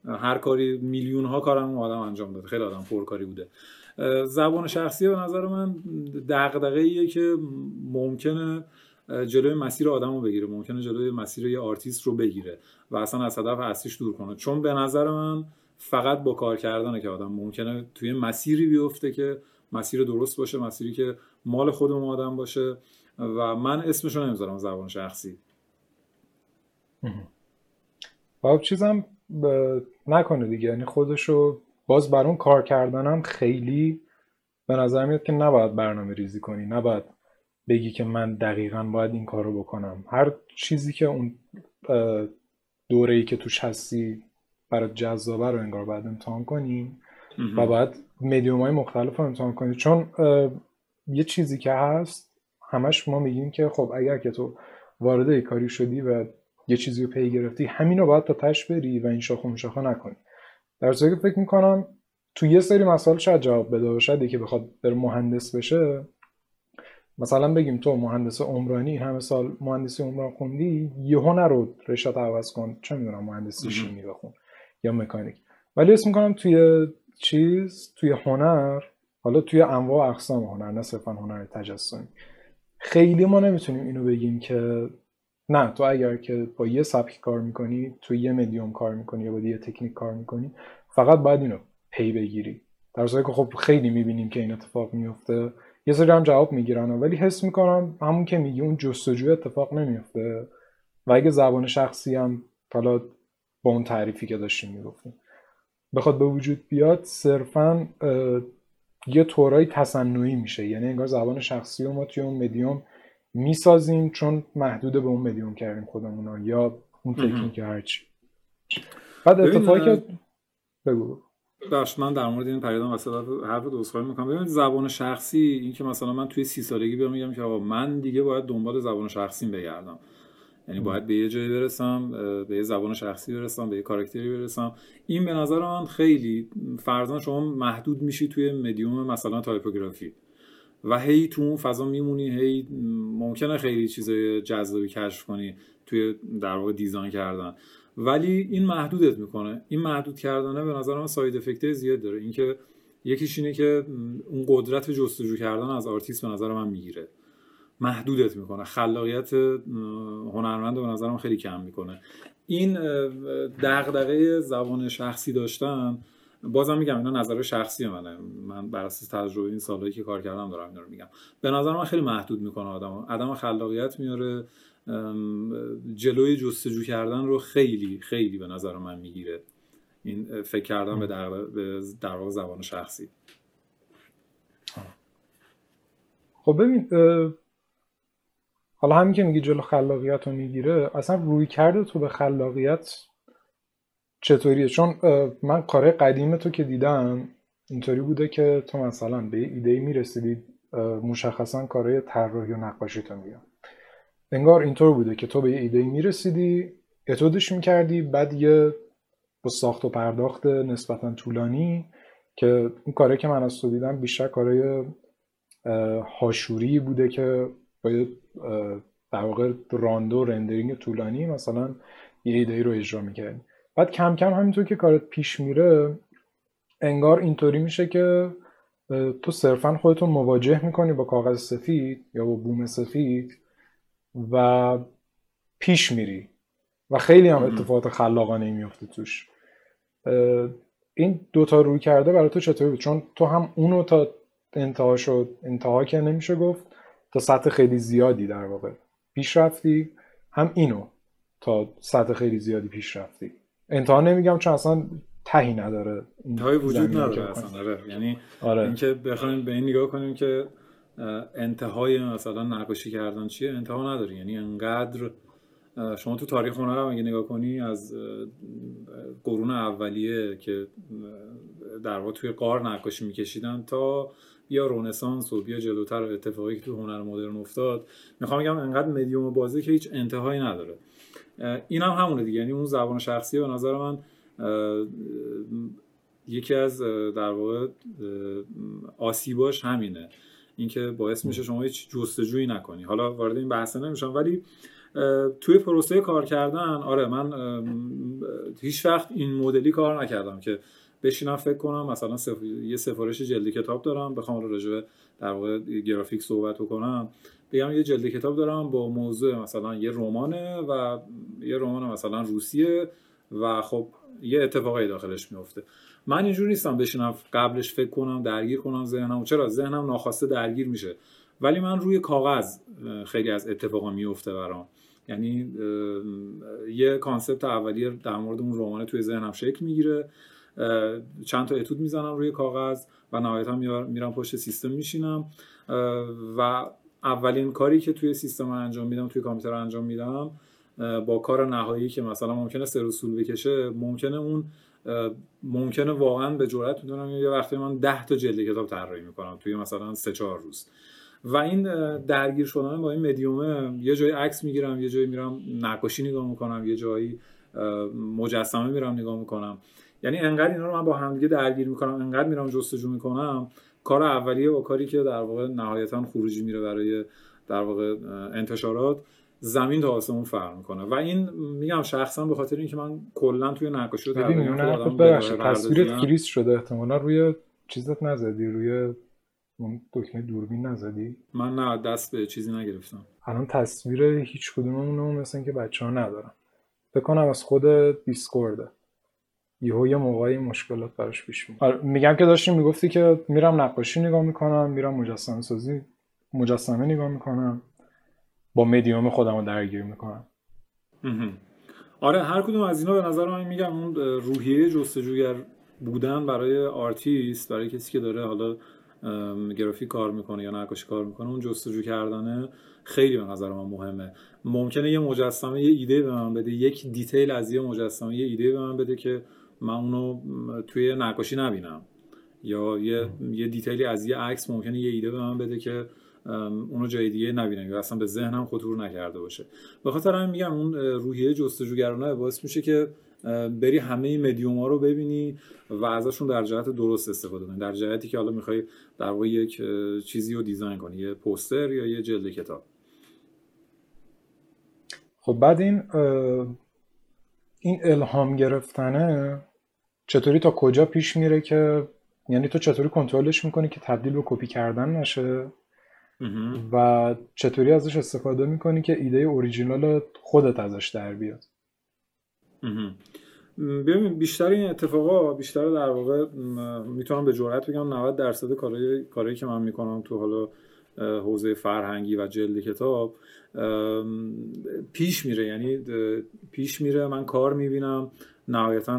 هر کاری میلیون ها کارم آدم انجام داده. خیلی آدم پرکاری بوده. زبان شخصی به نظر من دغدغه ایه که ممکنه جلوی مسیر آدم رو بگیره. ممکنه جلوی مسیر یه آرتیست رو بگیره و اصلا از هدف اصلیش دور کنه. چون به نظر من فقط با کار کردنه که آدم ممکنه توی مسیری بیفته که مسیر درست باشه مسیری که مال خودمون آدم باشه و من اسمش رو نمی‌ذارم زبان شخصی. با چیزم نکنه دیگه. یعنی خودشو باز بر اون کار کردنم خیلی به نظر میاد که نباید برنامه ریزی کنی. نباید بگی که من دقیقا باید این کار رو بکنم. هر چیزی که اون دوره ای که توش هستی برای جذابه رو انگار باید امتحان کنی و باید مدیوم های مختلف رو امتحان کنی. چون یه چیزی که هست همش ما میگیم که خب اگر که تو وارد کاری شدی و یه چیزی رو پی گرفتی همین رو باید تا تش بری و این شاخه شاخه نکنی. در که فکر می‌کنم تو یه سری مسائل شاید جواب بده و شاید که بخواد بر مهندس بشه مثلا بگیم تو مهندس عمرانی همه سال مهندسی عمران خوندی یهو نرو رشته عوض کن. چه می‌دونم مهندسی شیمی بخون یا مکانیک. ولی اسم می‌کنم توی چیز توی هنر حالا توی انواع اقسام هنر نه صرفا هنر تجسمی. خیلی ما نمی‌تونیم اینو بگیم که نه تو اگر که با یه سبک کار می‌کنی تو یه مدیوم کار می‌کنی یا با یه تکنیک کار می‌کنی فقط باید اینو پی بگیری. در که خب خیلی می‌بینیم که این اتفاق میفته یه سری هم جواب می‌گیرن ولی حس می‌کنم همون که میگی اون جستجو اتفاق نمیفته و اگه زبان شخصی هم حالا با اون تعریفی که داشتیم می‌گفتیم بخواد به وجود بیاد صرفا یه طورایی تصنعی میشه. یعنی انگار زبان شخصی و ما توی اون مدیوم می‌سازیم چون محدود به اون مدیوم کردیم خودمون یا اون تکنیک هرچی بعد اتفاقی که بگو. بخش من در مورد این پریدان وسط حرف دوستخواهی می‌کنم. ببینید زبان شخصی این که مثلا من توی سی سالگی بیام میگم که آقا من دیگه باید دنبال زبان شخصیم بگردم. یعنی باید به یه جایی برسم به یه زبان شخصی برسم به یه کاراکتری برسم. این به نظر من خیلی فرضاً شما محدود میشی توی مدیوم مثلا typography و هی تو اون فضا میمونی هی ممکنه خیلی چیزای جذابی کشف کنی توی در واقع design کردن. ولی این محدودت می‌کنه. این محدود کردنه به نظر من side effect زیاد داره. اینکه یکیش اینه که اون قدرت جستجو کردن از آرتیست به نظر من می‌گیره. محدودت می‌کنه. خلاقیت هنرمند به نظرم خیلی کم می‌کنه. این دغدغه زبان شخصی داشتن بازم میگم اینا نظر شخصی منه. من بر اساس تجربه این سالهایی که کار کردم دارم اینا رو میگم. به نظر من خیلی محدود می‌کنه آدم آدم خلاقیت میاره. جلوی جستجو کردن رو خیلی خیلی به نظر من می‌گیره. این فکر کردن به در, در زبان شخصی. خب ببین حالا همین که میگی جلو خلاقیت رو می‌گیره اصلا روی کرده تو به خلاقیت چطوریه؟ چون من کار قدیم تو که دیدم اینطوری بوده که تو مثلا به ایده می‌رسیدی مشخصا کارهای طراحی و نقاشی تو میگم. انگار اینطور بوده که تو به یه ایده می‌رسیدی اتودش می‌کردی بعد یه با ساخت و پرداخت نسبتا طولانی که اون کاره که من از تو دیدم بیشتر کارهای هاشوری بوده که با یه در واقع راندو رندرینگ طولانی مثلا یه ایده رو اجرا می‌کردی. بعد کم کم همینطور که کارت پیش میره انگار اینطوری میشه که تو صرفا خودتون مواجه می‌کنی با کاغذ سفید یا با بوم سفید و پیش میری. و خیلی هم اتفاقات خلاقانه میفته توش. این دوتا روی کرده برای تو چطوری بود؟ چون تو هم اونو تا انتها شد انتها که نمیشه گفت تا سطح خیلی زیادی در واقع پیش رفتی. هم اینو تا سطح خیلی زیادی پیش رفتی. انتها نمیگم چون اصلا تهی نداره انتهای وجود نداره اصلا آره. یعنی آره. اینکه بخوایم به این نگاه کنیم که انتهای مثلا نقاشی کردن چیه؟ انتها نداره یعنی انقدر شما تو تاریخ هنر هم اگه نگاه کنی از قرون اولیه که در واقع توی قار نقاشی میکشیدن تا بیا رونسانس و بیا جلوتر اتفاقی که تو هنر مدرن افتاد. می‌خوام بگم انقدر مدیوم بازی که هیچ انتهایی نداره. این هم همونه دیگه. یعنی اون زبان شخصی به نظر من یکی از در واقع آسیباش همینه. اینکه باعث میشه شما هیچ جستجویی نکنی. حالا وارد این بحث نمیشم ولی توی پروسه کار کردن آره من هیچ وقت این مدلی کار نکردم که بشینم فکر کنم مثلا یه سفارش جلدی کتاب دارم بخوام راجع در واقع گرافیک صحبت بکنم بگم یه جلد کتاب دارم با موضوع مثلا یه رمانه و یه رمان مثلا روسیه و خب یه اتفاقی داخلش میفته. من اینجور نیستم بشینم قبلش فکر کنم درگیر کنم ذهنم. چرا؟ ذهنم ناخواسته درگیر میشه. ولی من روی کاغذ خیلی از اتفاقا میفته برام. یعنی یه کانسپت اولیه در مورد اون رمان توی ذهنم شکل می‌گیره. چند تا اتود می‌زنم روی کاغذ و نهایتا میرم پشت سیستم میشینم. و اولین کاری که توی سیستم انجام میدم توی کامپیوتر انجام میدم با کار نهایی که مثلا ممکنه سر بکشه ممکنه اون ممکنه واقعا به جرات می‌دونم یه وقتی من 10 تا جلد کتاب طراحی می‌کنم توی مثلا سه چهار روز. و این درگیر شدن با این مدیومه یه جایی عکس می‌گیرم یه جایی میرم نقاشی نگاه می‌کنم یه جایی مجسمه میرم نگاه می‌کنم. یعنی انقدر اینا رو من با همدیگه درگیر می‌کنم انقدر میرم جستجو می‌کنم کار اولیه با کاری که در واقع نهایتا خروجی میره برای در واقع انتشارات. زمین تا آسمون فرق می‌کنه. و این میگم شخصا به خاطر اینکه من کلا توی نقاشی رو تقریبا تصویرت فریز شده احتمالا روی چیزت نزدی روی اون دکمه دوربین نزدی؟ من نه دست به چیزی نگرفتم. الان تصویر هیچ کدوم اونو مثل اینکه بچه ها ندارم بکنم از خود دیسکورده یهو یه موقعی مشکلات براش پیش میاد. آره، میگم که داشتیم می‌گفتی که میرم نقاشی نگاه می‌کنم میرم مجسمه سازی مجسمه نگاه می‌کنم. با مدیوم خودم رو درگیر می‌کنم. آره هر کدوم از اینا به نظر من میگم اون روحیه جستجوگر بودن برای آرتیست برای کسی که داره حالا گرافیک کار می‌کنه یا نقاشی کار می‌کنه اون جستجو کردنه خیلی به نظر من مهمه. ممکنه یه مجسمه یه ایده به من بده یک detail از یه مجسمه یه ایده به من بده که من اونو توی نقاشی نبینم. یا یه, یه detail ی از یه عکس ممکنه یه ایده به من بده که اونو جای دیگه نبینم یا اصلا به ذهنم خطور نکرده باشه. به خاطر همین میگم اون روحیه جستجوگرانه باعث میشه که بری همه مدیوم ها رو ببینی و ازشون در جهت درست استفاده کنی. در جهتی که حالا می‌خوای در واقع یک چیزی رو دیزاین کنی. یه پوستر یا یه جلد کتاب. خب بعد این این الهام گرفتنه چطوری تا کجا پیش میره که یعنی تو چطوری کنترلش می‌کنی که تبدیل به کپی کردن نشه؟ و چطوری ازش استفاده می‌کنی که ایده اوریجینال خودت ازش در بیاد؟ ببین بیشتر این اتفاقا بیشتر در واقع می‌تونم به جرات بگم 90 درصد کارهایی کاری که من می‌کنم تو حالا حوزه فرهنگی و جلد کتاب پیش میره. یعنی پیش میره من کار می‌بینم نهایتا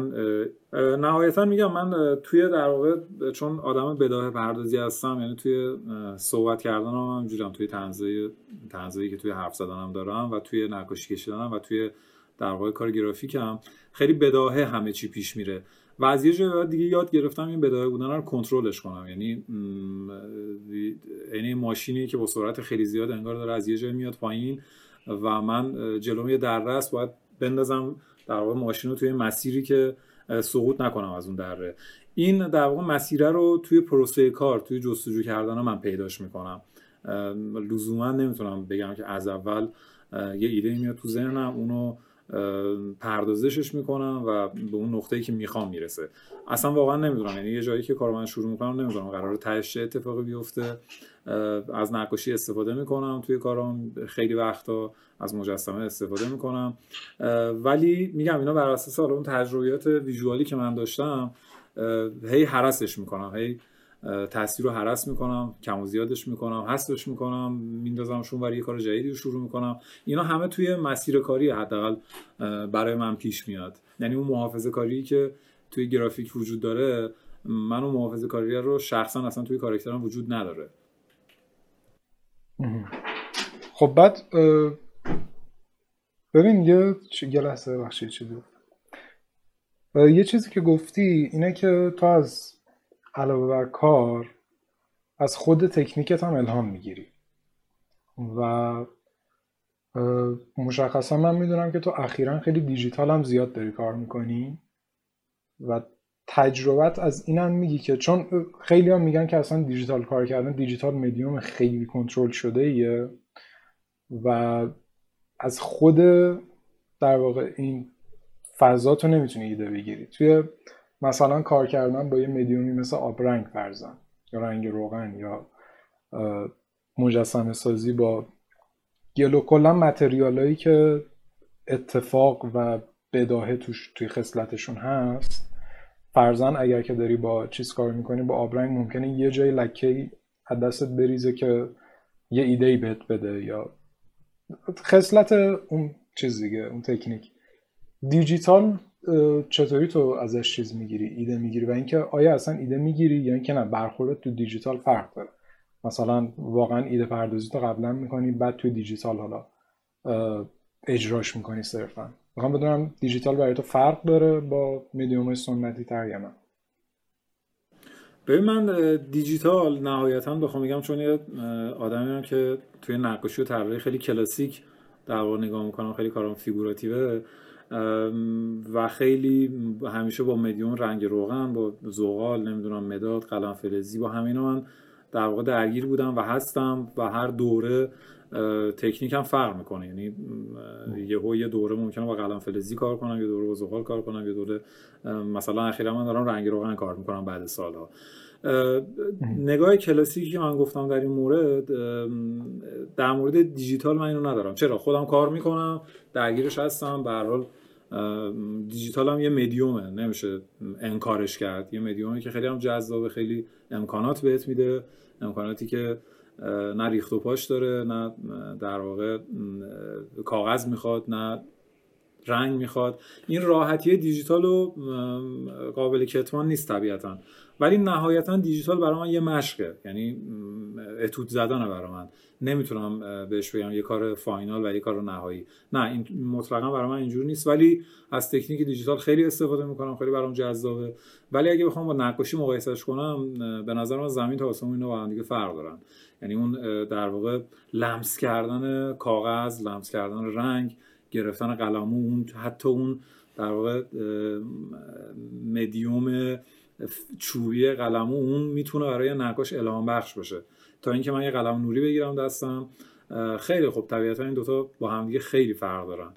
نهایتا میگم من توی در واقع چون آدم بداه پردازی هستم یعنی توی صحبت کردن هم همجورم توی تنزه تنزهی که توی حرف زدنم دارم و توی نقاشی کشیدنم و توی در واقع کار گرافیکم خیلی بداهه همه چی پیش میره. و از یه جای دیگه یاد گرفتم این بداهه بودن رو کنترلش کنم. یعنی یعنی ماشینی که با سرعت خیلی زیاد انگار داره از یه جای میاد پایین و من جلوم یه دره باید بندازم در واقع ماشین رو توی مسیری که سقوط نکنم از اون دره. این در واقع مسیره رو توی پروسه کار توی جستجو کردن من پیداش می‌کنم. لزوما نمی‌تونم بگم که از اول یه ایده میاد تو ذهنم اونو پردازشش می‌کنم و به اون نقطه‌ای که می‌خوام می‌رسه. اصلا واقعا نمی‌دونم. یعنی یه جایی که کار من شروع می‌کنم نمی‌دونم. قرار تهش اتفاقی بیفته. از نقاشی استفاده می‌کنم توی کارام. خیلی وقتا از مجسمه استفاده می‌کنم. ولی میگم اینا بر اساس اون تجربیات ویژوالی که من داشتم هی حرسش می‌کنم. هی تاثیر رو حرس می‌کنم کم و زیادش می‌کنم حذفش می‌کنم میندازمشون برای یه کار جدیدی رو شروع می‌کنم. اینا همه توی مسیر کاری حداقل برای من پیش میاد. یعنی اون محافظه کاری که توی گرافیک وجود داره من اون محافظه کاری رو شخصا اصلا توی کارکترم وجود نداره. خب بعد ببین یه یه لحظه بخشید چیزی. یه چیزی که گفتی اینه که تو از علاوه بر کار از خود تکنیکت هم الهام می‌گیری و مشخصا من می‌دونم که تو اخیرا خیلی دیجیتال هم زیاد داری کار می‌کنی و تجربت از این هم میگی که چون خیلی هم میگن که اصلا دیجیتال کار کردن دیجیتال مدیوم خیلی کنترل شده ایه و از خود در واقع این فضا تو نمی‌تونی ایده بگیری. توی مثلا کار کردن با یه مدیومی مثل آبرنگ فرزن یا رنگ روغن یا مجسمه سازی با گلو کلا متریالایی که اتفاق و بداهه توش توی خصلتشون هست فرزن اگر که داری با چیز کار می‌کنی با آبرنگ ممکنه یه جای لکه از دستت بریزه که یه ایده ای بهت بده یا خصلت اون چیز دیگه اون تکنیک. دیجیتال چطوری تو ازش چیز می‌گیری ایده می‌گیری؟ و اینکه آیا اصلا ایده می‌گیری یا اینکه نه برخورد تو دیجیتال فرق داره؟ مثلا واقعا ایده پردازی تو قبلا می‌کنی بعد تو دیجیتال حالا اجراش می‌کنی صرفا. می‌خوام بدونم دیجیتال برای تو فرق داره با میدیوم سنتی تر یا نه؟ ببین من دیجیتال نهایتا بخوام میگم چون یه آدمی هم که توی نقاشی و طراحی خیلی کلاسیک در نگاه می‌کنم خیلی کارم فیگوراتیوه و خیلی همیشه با مدیوم رنگ روغن با زغال نمی‌دونم مداد قلم فلزی با همینا من در واقع درگیر بودم و هستم و هر دوره تکنیک هم فرق می‌کنه. یعنی یهو یه دوره ممکنه با قلم فلزی کار کنم یه دوره با زغال کار کنم یه دوره مثلا اخیرا من دارم رنگ روغن کار می‌کنم بعد سالها. نگاه کلاسیکی که من گفتم در این مورد در مورد دیجیتال من اینو ندارم. چرا؟ خودم کار می‌کنم درگیرش هستم به حال دیجیتال هم یه مدیومه نمیشه انکارش کرد. یه مدیومه که خیلی هم جذابه خیلی امکانات بهت میده امکاناتی که نه ریخت و پاش داره نه در واقع کاغذ می‌خواد نه رنگ می‌خواد. این راحتی دیجیتال و قابل کتمان نیست طبیعتا. ولی نهایتا دیجیتال برای من یه مشقه. یعنی اتود زدنه برای من. نمی‌تونم بهش بگم یه کار فاینال و یه کار نهایی. نه این مطلقا برای من اینجوری نیست. ولی از تکنیک دیجیتال خیلی استفاده می‌کنم خیلی برام جذابه. ولی اگه بخوام با نقاشی مقایسش کنم به نظر من زمین تا آسمون اینا با هم دیگه فرق دارن. یعنی اون در واقع لمس کردن کاغذ لمس کردن رنگ گرفتن قلمو اون حتی اون در واقع مدیوم چوبی قلمو اون می‌تونه برای نقاش الهام بخش باشه. تا اینکه من یه قلم نوری بگیرم دستم خیلی خوب. طبیعتا این دوتا با هم دیگه خیلی فرق دارن.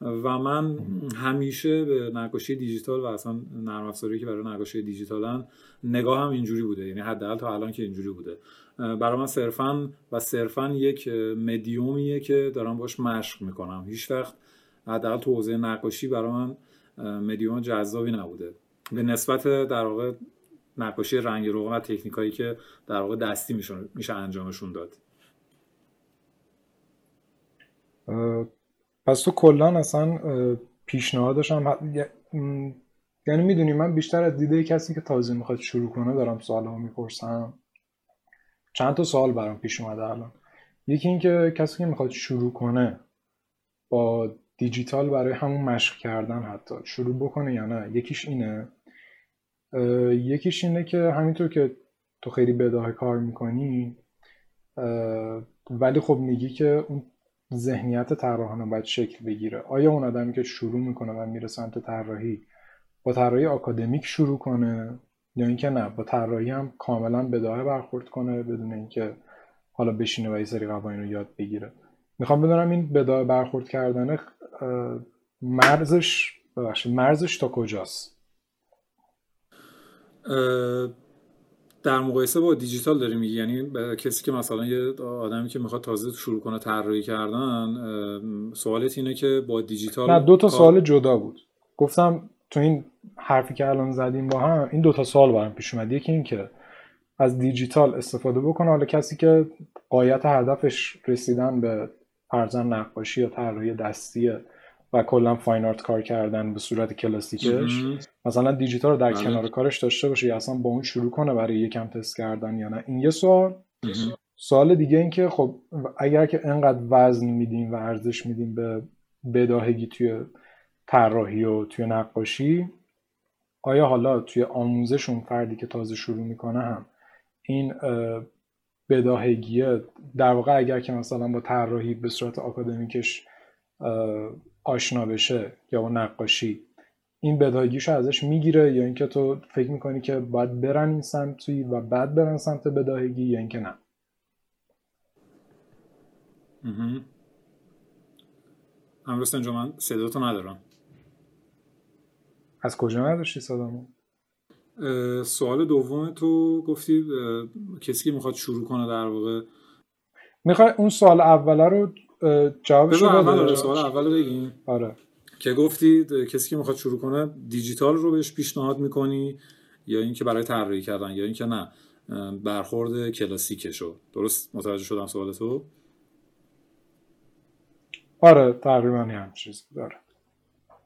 و من همیشه به نقاشی دیجیتال و اصلا نرم افزاری که برای نقاشی دیجیتالن نگاه هم اینجوری بوده. یعنی حداقل تا الان که اینجوری بوده. برای من صرفا و صرفا یک مدیومیه که دارم باش مشق می‌کنم. هیچ وقت حداقل تو حوزه نقاشی برای من مدیوم جذابی نبوده. به نسبت در واقع نقاشی رنگ روغن و تکنیکایی که در واقع دستی میشه انجامشون داد. پس تو کلا اصلا پیشنهادش هم یعنی می‌دونی من بیشتر از دیده کسی که تازه می‌خواد شروع کنه دارم سوال ها می‌پرسم. چند تا سوال برام پیش اومده الان. یکی اینکه کسی که می‌خواد شروع کنه با دیجیتال برای همون مشق کردن حتی شروع بکنه یا نه یکیش اینه. یکیش اینه که همینطور که تو خیلی بداه کار می‌کنی ولی خب میگی که اون ذهنیت طراحانه باید شکل بگیره. آیا اون آدمی که شروع می‌کنه و میره سمت طراحی با طراحی آکادمیک شروع کنه؟ یا اینکه نه با طراحی هم کاملا بداهه برخورد کنه بدون اینکه حالا بشینه و یه سری قوانین رو یاد بگیره؟ می‌خوام بدونم این بداهه برخورد کردن مرزش ببخشید مرزش تا کجاست؟ در مقایسه با دیجیتال داری میگی؟ یعنی کسی که مثلا یه آدمی که می‌خواد تازه شروع کنه طراحی کردن سوالت اینه که با دیجیتال نه دو تا سوال جدا بود. گفتم تو این حرفی که الان زدیم با هم این دو تا سوال برام پیش اومد. یکی این که از دیجیتال استفاده بکنه. حالا کسی که قایت هدفش رسیدن به فرزن نقاشی یا طراحی دستیه و کلا فاین آرت کار کردن به صورت کلاسیکش. مثلا دیجیتال رو در بله. کنار کارش داشته باشه یا اصلا با اون شروع کنه برای یکم تست کردن یا نه. این یه سوال. سوال دیگه این که خب اگر که انقدر وزن میدیم و ارزش میدیم به بداهگی توی طراحی و توی نقاشی آیا حالا توی آموزش اون فردی که تازه شروع می‌کنه هم این بداهگیه؟ در واقع اگر که مثلا با طراحی به صورت آکادمیکش آشنا بشه یا با نقاشی این بداهگیشو ازش می‌گیره یا اینکه تو فکر می‌کنی که باید برن این سمتی و بعد برن سمت بداهگی یا اینکه نه؟ امروز اینجا من صداتو ندارم. از کجا نداشتی صدامو؟ سوال دوم تو گفتی کسی که می‌خواد شروع کنه در واقع. می‌خوای اون سوال اوله رو جوابش رو بده. سوال اول بگیم. آره. که گفتی کسی که می‌خواد شروع کنه دیجیتال رو بهش پیشنهاد می‌کنی یا اینکه برای طراحی کردن یا اینکه نه برخورد کلاسیکشو. درست متوجه شدم سوال تو؟ آره تقریبا هم چیز داره.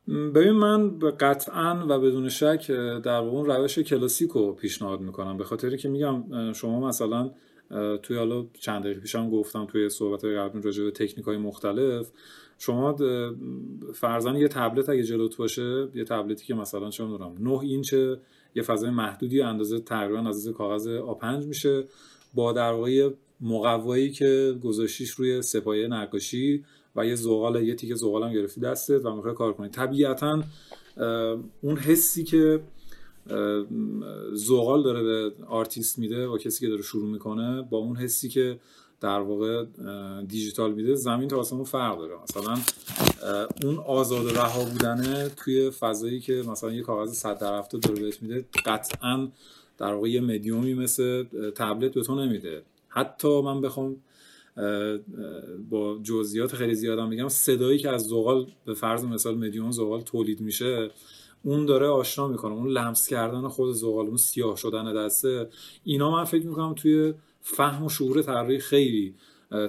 ببین من قطعا و بدون شک در اون روش کلاسیک رو پیشنهاد می‌کنم. به خاطری که میگم شما مثلا توی حالا چند دقیقه پیشم گفتم توی صحبت قبل راجع به تکنیک های مختلف. شما فرزن یه تبلت اگه جلوت باشه یه تبلتی که مثلا چه می‌دونم 9 اینچ یه فضای محدودی اندازه تقریبا از کاغذ A5 میشه. با در واقع مقوایی که گذاشتیش روی سه‌پایه نقاشی و یه زغال یه تیکه زغال هم گرفتی دستت و می‌خوای کار کنی. طبیعتا اون حسی که زغال داره به آرتیست میده و کسی که داره شروع می‌کنه با اون حسی که در واقع دیجیتال میده زمین تا آسمون فرق داره. مثلا اون آزاد و رها بودنه توی فضایی که مثلا یه کاغذ صد در هفتاده داره بهش میده قطعا در واقع یه مدیومی مثل تبلت به تو نمیده. حتی من بخوام با جزئیات خیلی زیادم بگم صدایی که از زغال به فرض مثال مدیوم زغال تولید میشه اون داره آشنا می‌کنه. اون لمس کردن خود زغال اون سیاه شدن دسته. اینا من فکر می‌کنم توی فهم و شعور طراحی خیلی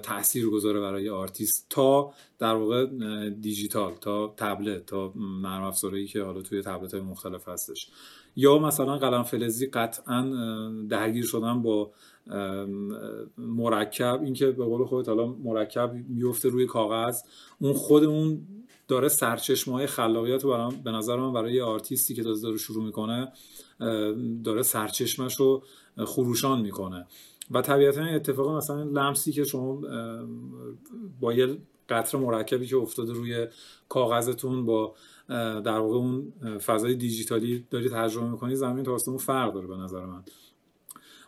تاثیر گذاره برای آرتیست تا در واقع دیجیتال تا تبلت تا نرم افزاری که حالا توی تبلت های مختلف هستش. یا مثلا قلم فلزی قطعا درگیر شدن با مرکب. اینکه به قول خودت حالا مرکب میفته روی کاغذ اون خود اون داره سرچشمه های خلاقیت رو به نظر من برای آرتیستی که داره شروع می‌کنه داره سرچشمش رو خروشان می‌کنه. و طبیعتا اتفاق مثلا لمسی که شما با یه قطر مرکبی که افتاده روی کاغذتون با در واقع اون فضای دیجیتالی داری تجربه می‌کنی زمین تا آسمون فرق داره به نظر من.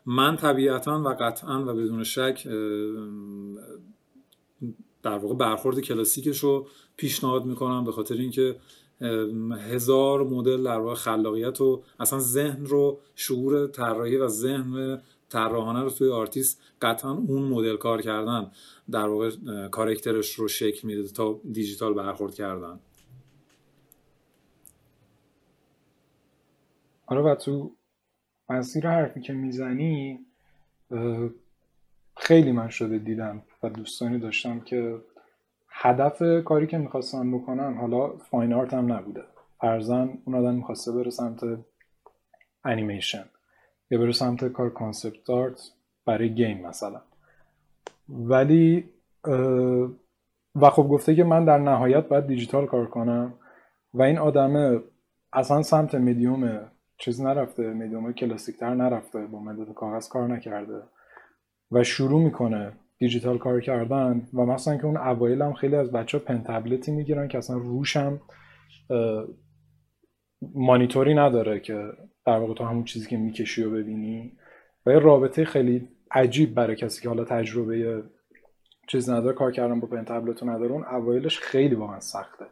من طبیعتا و قطعا و بدون شک در واقع برخورد کلاسیکش رو پیشنهاد می‌کنم به خاطر اینکه هزار مدل در واقع خلاقیت و اصلا ذهن رو شعور طراحی و ذهن طراحانه رو توی آرتیست قطعا اون مدل کار کردن در واقع کارکترش رو شکل میده تا دیجیتال برخورد کردن. آره و تو مسیر حرفی که می‌زنی خیلی من شده دیدم و دوستانی داشتم که هدف کاری که می‌خواستن بکنن حالا فاین آرت هم نبوده. فرزن اون آدم می‌خواسته بره سمت انیمیشن یا بره سمت کار concept art برای game مثلا. ولی و خب گفته که من در نهایت باید دیجیتال کار کنم و این آدمه اصلا سمت میدیوم چیز نرفته میدیوم کلاسیکتر نرفته با مداد کاغذ کار نکرده و شروع می‌کنه دیجیتال کار کردن و مثلا که اون اوایل هم خیلی از بچه ها pen می‌گیرن که اصلا روش هم مانیتوری نداره که در واقع تو همون چیزی که می‌کشی و ببینی. و یه رابطه خیلی عجیب برای کسی که حالا تجربه چیز نداره کار کردن با پن تبلت نداره اون اوایلش خیلی واقعا سخته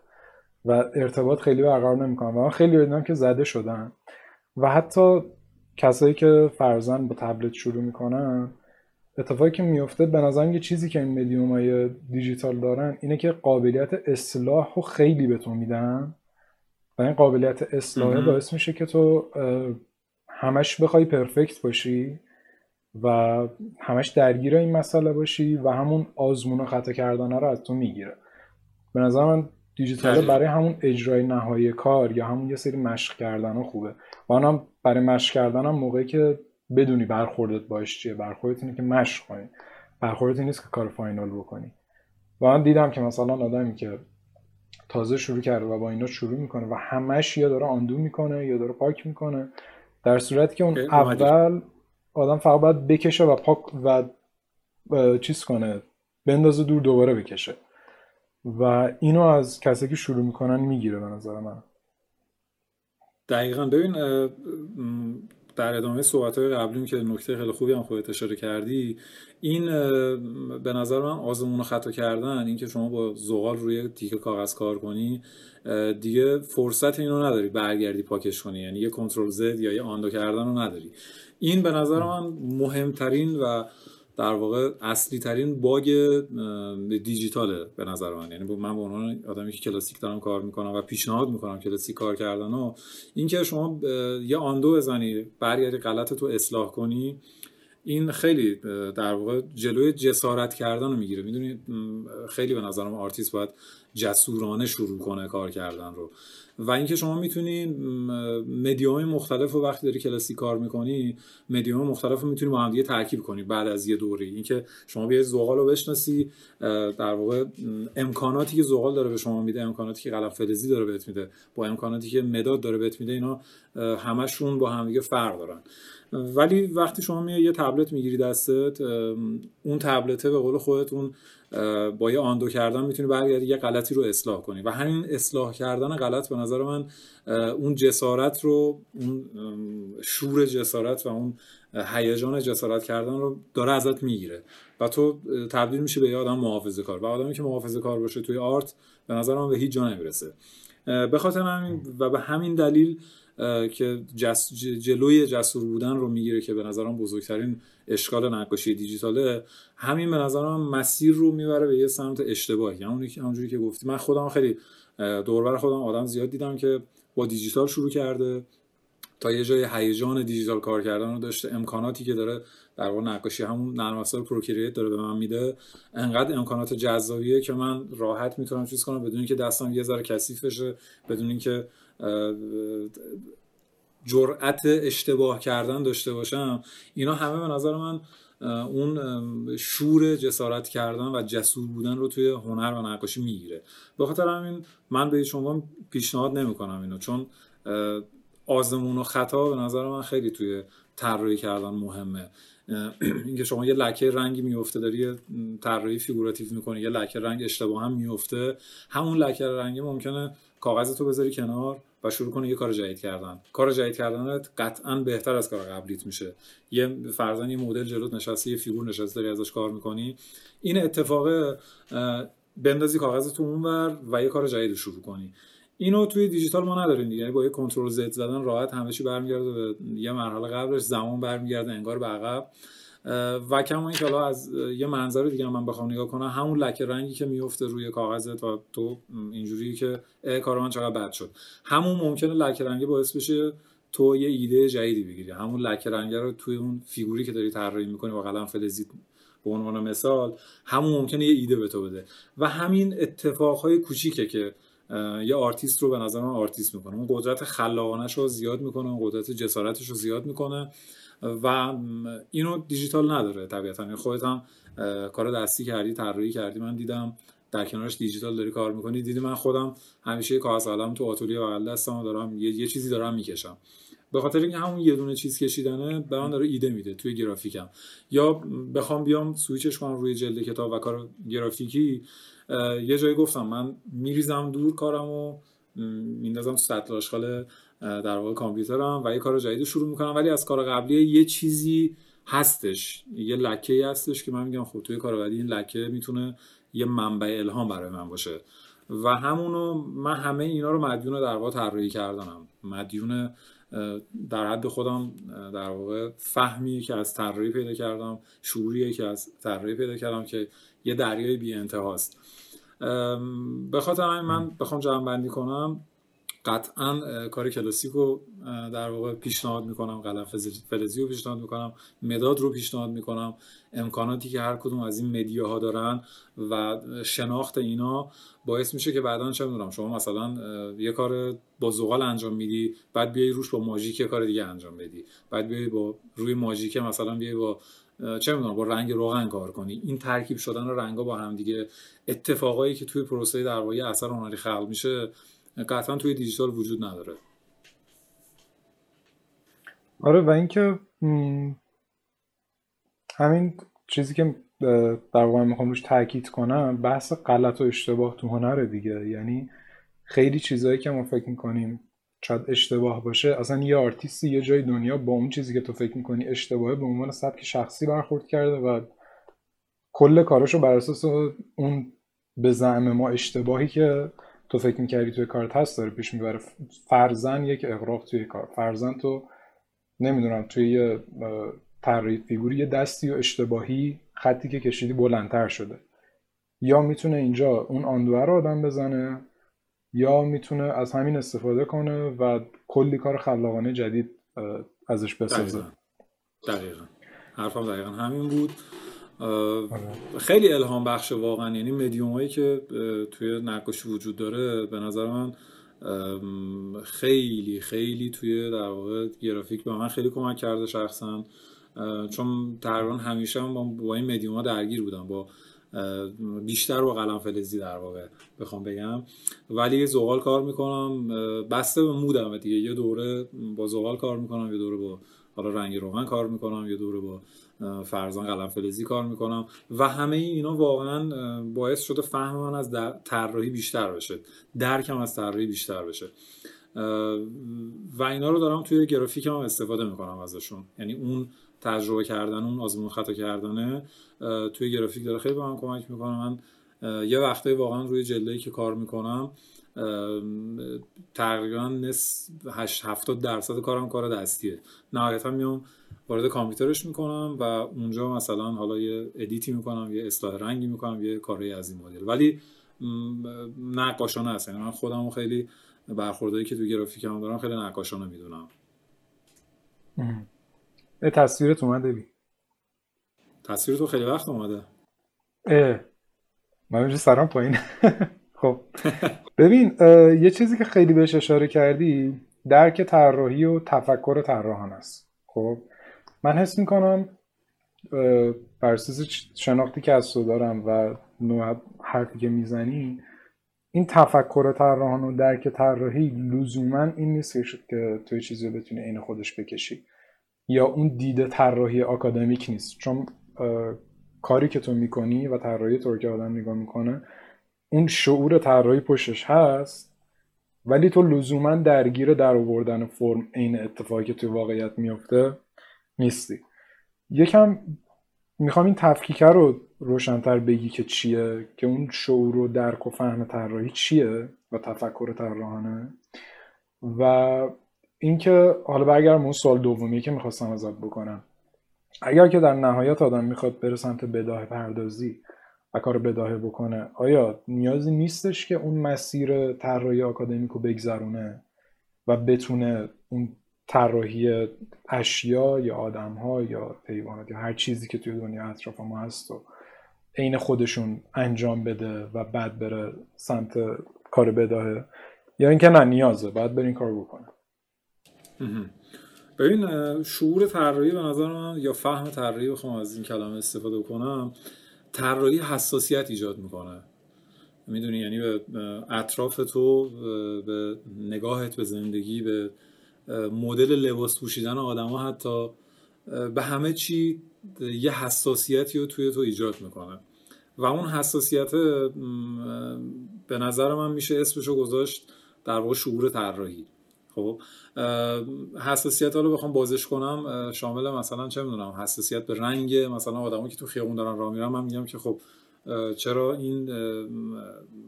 و ارتباط خیلی برقرار نمی‌کنن و من خیلی دیدم که زده شدن. و حتی کسایی که فرزن با تبلت شروع می‌کنن اتفاقی که میفته به نظرم یه چیزی که این مدیوم های دیجیتال دارن اینه که قابلیت اصلاح رو خیلی به تو میدن. و این قابلیت اصلاح باعث میشه که تو همش بخوای پرفکت باشی و همش درگیر این مسئله باشی و همون آزمون و خطا کردن رو از تو می‌گیره. به نظر من دیجیتال برای همون اجرای نهایی کار یا همون یه سری مشق کردن ها خوبه. و هم برای مشق کردن هم موقعی که بدونی برخوردت باش چیه. برخوردت اینه که مشق کنی. برخوردت نیست که کار فاینال بکنی. و من دیدم که مثلا آدمی که تازه شروع کرده و با اینا شروع می‌کنه و همش یا داره آندو می‌کنه یا داره پاک می‌کنه در صورتی که اون اول آدم فقط باید بکشه و پاک و چیز کنه بندازه دور دوباره بکشه. و اینو از کسی که شروع می‌کنن می‌گیره به نظر من. دقیقا. ببین در ادامه صحبت های قبلیم که نکته خیلی خوبی هم خودت اشاره کردی این به نظر من آزمون و خطا کردن اینکه شما با زغال روی تیکه کاغذ کار کنی دیگه فرصت اینو نداری برگردی پاکش کنی یعنی یه کنترل زد یا یه آندو کردن رو نداری. این به نظر من مهمترین و در واقع اصلی ترین باگ دیجیتاله به نظر من. یعنی من به عنوان آدمی که کلاسیک دارم کار می‌کنم و پیشنهاد می‌کنم کلاسیک کار کردن و اینکه شما یه آندو بزنی برگردی غلط تو اصلاح کنی این خیلی در واقع جلوی جسارت کردن رو می‌گیره. می‌دونی خیلی به نظرم آرتیست باید جسورانه شروع کنه کار کردن رو. و اینکه شما می‌تونی مدیوم مختلف و وقتی داری کلاسیک کار می‌کنی مدیوم مختلف رو می‌تونی با هم دیگه ترکیب کنی بعد از یه دوری اینکه شما بیای زغال رو بشناسی در واقع امکاناتی که زغال داره به شما میده امکاناتی که قلم فلزی داره بهت میده با امکاناتی که مداد داره بهت میده اینا همشون با هم دیگه فرق دارن. ولی وقتی شما میای یه تبلت می‌گیری دستت اون تبلته به قول خودتون با یه آندو کردن می‌تونی برگردی یه غلطی رو اصلاح کنی. و همین اصلاح کردن غلط به نظر من اون جسارت رو اون شور جسارت و اون هیجان جسارت کردن رو داره ازت می‌گیره. و تو تبدیل میشه به یه آدم محافظه کار. و آدمی که محافظه کار باشه توی آرت به نظر من به هیچ جا نمی‌رسه. به خاطر همین و به همین دلیل که جس جلوی جسور بودن رو می‌گیره که به نظرم بزرگترین اشکال نقاشی دیجیتاله. همین به نظرم مسیر رو می‌بره به یه سمت اشتباهی. یعنی همونجوری که گفتی. من خودم خیلی دور و بر خودم آدم زیاد دیدم که با دیجیتال شروع کرده. تا یه جای هیجان دیجیتال کار کردن رو داشته. امکاناتی که داره در واقع نقاشی همون نرم افزار Procreate داره به من میده. انقدر امکانات جذابیه که من راحت می‌تونم چیز کنم بدون اینکه دستم یه ذره کثیف بشه بدون اینکه جرأت اشتباه کردن داشته باشم. اینا همه به نظر من اون شور جسارت کردن و جسور بودن رو توی هنر و نقاشی می‌گیره. به خاطر همین من به شما پیشنهاد نمی‌کنم اینو چون آزمون و خطا به نظر من خیلی توی طراحی کردن مهمه. *clears throat* اینکه شما یه لکه رنگی میفته داری یه طراحی فیگوراتیو می‌کنی یه لکه رنگ اشتباه هم میفته همون لکه رنگی ممکنه کاغذ تو بذاری کنار و شروع کنی یه کار جدید کردن. کار جدید کردنت قطعا بهتر از کار قبلیت میشه. یه فرضاً یه مدل جلوت نشسته یه فیگور نشسته داری ازش کار می‌کنی. این اتفاق بندازی کاغذ تو اونور و یه کار جدید شروع کنی. اینو توی دیجیتال ما نداریم دیگه. یعنی با یه Control Z زدن راحت همه چی برمیگرده به یه مرحله قبلش زمان برمیگرده انگار به عقب. و کما اینکه حالا از یه منظر دیگه من بخوام نگاه کنم همون لکه رنگی که میفته روی کاغذت و تو اینجوری که کار من چقدر بد شد. همون ممکنه لکه رنگی باعث بشه تو یه ایده جدیدی بگیری. همون لکه رنگی رو توی اون فیگوری که داری طراحی می‌کنی با قلم فلزی به عنوان مثال همون ممکنه یه ایده به تو بده. و همین اتفاقهای کوچیکه که یه آرتیست رو به نظر من آرتیست می‌کنه. اون قدرت خلاقانش رو زیاد می‌کنه اون قدرت جسارتش رو زیاد می‌کنه و اینو دیجیتال نداره طبیعتا. یعنی خودت هم کار دستی کردی طراحی کردی. من دیدم در کنارش دیجیتال داری کار می‌کنی. دیدی من خودم همیشه کاغذ قلم تو آتولیه بغل دستم دارم یه،, یه چیزی دارم می‌کشم. به خاطر اینکه همون یه دونه چیز کشیدنه به من داره ایده میده توی گرافیکم. یا بخوام بیام سویچش کنم روی جلد کتاب و کار گرافیکی یه جایی گفتم من میریزم دور کارم و میندازم تو سطل آشغال در واقع کامپیوترم و یه کار جدید شروع می‌کنم. ولی از کار قبلی یه چیزی هستش یه لکه هستش که من میگم خب توی کار بعدی این لکه می‌تونه یه منبع الهام برای من باشه. و همونو من همه اینا رو مدیون در واقع طراحی کردنم. مدیون در حد خودم در واقع فهمی که از طراحی پیدا کردم شعوریه که از طراحی پیدا کردم که یه دریای بی انتهاست به خاطر من بخوام جمع بندی کنم. قطعا کار کلاسیک رو در واقع پیشنهاد می‌کنم قلم فلزی رو پیشنهاد می‌کنم مداد رو پیشنهاد می‌کنم. امکاناتی که هر کدوم از این مدیاها دارن و شناخت اینا باعث میشه که بعدا چه می‌دونم شما مثلا یه کار با زغال انجام میدی بعد بیای روش با ماژیک کار دیگه انجام بدی. بعد بیای با روی ماژیک مثلا بیای با چه می‌دونم با رنگ روغن کار کنی. این ترکیب شدن رنگا با هم دیگه اتفاقایی که توی پروسه در واقع اثر هنری خلق میشه قطعا توی دیجیتال وجود نداره. آره و اینکه همین چیزی که در واقع می‌خوام روش تاکید کنم بحث غلط و اشتباه تو هنره دیگه. یعنی خیلی چیزهایی که ما فکر می‌کنیم شاید اشتباه باشه اصلا یه آرتیستی یه جای دنیا با اون چیزی که تو فکر می‌کنی اشتباهه به عنوان سبک شخصی برخورد کرده و کل کاراشو بر اساس اون به زعم ما اشتباهی که تو فکر می‌کردی توی کارت هست داره پیش می‌بره. فرزن یک اقراق توی کار. فرزن تو نمی‌دونم توی یه طراحی فیگوری یه دستی و اشتباهی خطی که کشیدی بلندتر شده. یا می‌تونه اینجا اون آندوه رو آدم بزنه یا می‌تونه از همین استفاده کنه و کلی کار خلاقانه جدید ازش بسازه. دقیقا. حرفم دقیقا همین بود. خیلی الهام بخش واقعا. یعنی مدیوم هایی که توی نقاشی وجود داره به نظر من خیلی خیلی توی در واقع گرافیک به من خیلی کمک کرده شخصا. چون تقریبا همیشه هم با این مدیوم ها درگیر بودم با بیشتر با قلم فلزی در واقع بخوام بگم. ولی زغال کار می‌کنم بسته به مودم دیگه. یه دوره با زغال کار می‌کنم یه دوره با حالا رنگ روغن کار می‌کنم یه دوره با فرزان قلم فلزی کار می‌کنم. و همه اینا واقعا باعث شده فهم من از طراحی بیشتر بشه. درکم از طراحی بیشتر بشه. و اینا رو دارم توی گرافیک هم استفاده می‌کنم ازشون. یعنی اون تجربه کردن اون آزمون خطا کردنه توی گرافیک داره خیلی به من کمک می‌کنه. من یه وقتایی واقعا روی جلده‌ای که کار می‌کنم تقریبا نصف 70 درصد کارم کار دستیه. نهایتا میام وارد کامپیوترش می‌کنم و اونجا مثلا حالا یه ادیتی می‌کنم یه اصلاح رنگی می‌کنم یه کاری از این مدل. ولی نقاشانه هست. یعنی من خودم خیلی برخوردایی که تو گرافیک هم دارم خیلی نقاشانه می‌دونم. اه. تصویرت اومده بی. تصویر تو خیلی وقت اومده. اه. من سرم پایین *laughs* خب. *laughs* ببین یه چیزی که خیلی بهش اشاره کردی درک طراحی و تفکر طراحان است. خب. من حس می‌کنم بر اساس شناختی که از تو دارم و نوع حرفی که می‌زنی این تفکر طراحان و درک طراحی لزوما این نیست که توی چیزی رو بتونی عین خودش بکشی. یا اون دیده طراحی آکادمیک نیست. چون کاری که تو می‌کنی و طراحی تو که آدم نگاه می‌کنه اون شعور طراحی پشتش هست ولی تو لزوما درگیر در آوردن فرم عین اتفاقی که توی واقعیت میفته نیستی. یکم می‌خوام این تفکیکه رو روشنتر بگی که چیه که اون شعور و درک و فهم طراحی چیه و تفکر طراحانه. و اینکه حالا برگردم اون سال دومی که می‌خواستم ازت بکنم. اگر که در نهایت آدم می‌خواد بره سمت بداه پردازی و کار بداهه بکنه. آیا نیازی نیستش که اون مسیر طراحی آکادمیک رو بگذرونه و بتونه اون طراحی اشیا یا آدم ها یا حیوانات یا هر چیزی که توی دنیا اطراف ما هست و عین خودشون انجام بده و بعد بره سمت کار بداهه؟ یا اینکه نه نیازه. بعد برین کار بکنه. ببین شعور طراحی به نظر من یا فهم طراحی بخوام از این کلمه استفاده کنم طراحی حساسیت ایجاد می‌کنه. می‌دونی؟ یعنی به اطراف تو به نگاهت به زندگی به مدل لباس پوشیدن آدم ها حتی به همه چی یه حساسیتی رو توی تو ایجاد می‌کنه. و اون حساسیت به نظر من میشه اسمشو گذاشت در واقع شعور طراحی. خب حساسیت ها رو بخوام بازش کنم شامل مثلا چه می‌دونم حساسیت به رنگ مثلا آدمایی که تو خیابون دارن راه میرن من میگم که خب چرا این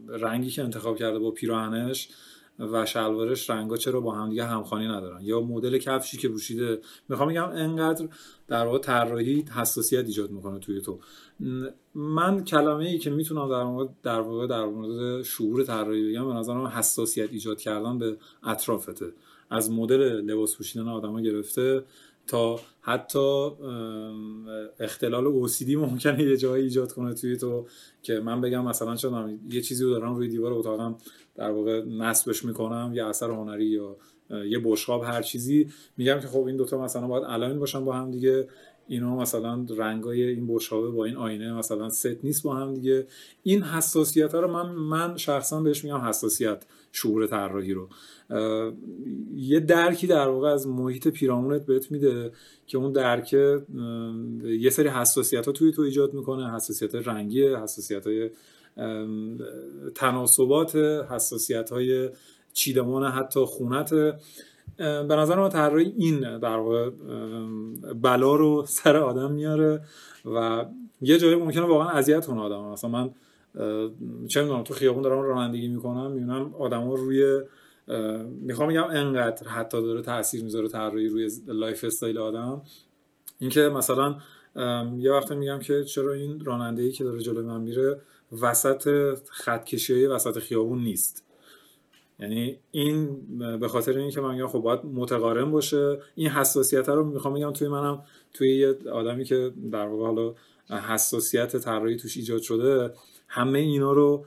رنگی که انتخاب کرده با پیراهنش و شلوارش رنگا چرا با هم دیگه همخوانی ندارن؟ یا مدل کفشی که پوشیده. می‌خوام بگم انقدر در واقع طراحی حساسیت ایجاد می‌کنه توی تو. من کلمه ای که می‌تونم در مورد در واقع در مورد شعور طراحی بگم به نظرم حساسیت ایجاد کردن به اطرافته. از مدل لباس پوشیدن آدما گرفته. تا حتی اختلال اوسیدی ممکنه یه جایی ایجاد کنه توی تو که من بگم مثلا چون یه چیزی رو دارم روی دیوار اتاقم در واقع نصبش می‌کنم یه اثر هنری یا یه بشقاب هر چیزی. میگم که خب این دوتا مثلا باید الاین باشن با هم دیگه. اینا مثلا رنگای این بشقابه با این آینه مثلا ست نیست با هم دیگه. این حساسیت ها رو من من شخصا بهش میگم حساسیت. شعور طراحی رو. یه درکی در واقع از محیط پیرامونت بهت میده که اون درک یه سری حساسیت ها توی تو ایجاد می‌کنه. حساسیت رنگی حساسیت های تناسبات حساسیت های چیدمان حتی خونت. به نظر من طراحی این در واقع بلا رو سر آدم میاره و یه جایی ممکنه واقعا اذیت کنه آدم. مثلا من چه می‌دونم تو خیابون دارم رانندگی می‌کنم می‌بینم آدما روی می‌خوام بگم انقدر حتی داره تاثیر می‌ذاره طراحی روی lifestyle آدم. اینکه مثلا یه وقت میگم که چرا این راننده که داره جلوی من میره وسط خط کشی وسط خیابون نیست. یعنی این به خاطر اینکه من میگم خب باید متقارن باشه این حساسیت رو می‌خوام بگم توی منم توی یه آدمی که در واقع حالا حساسیت طراحی توش ایجاد شده همه اینا رو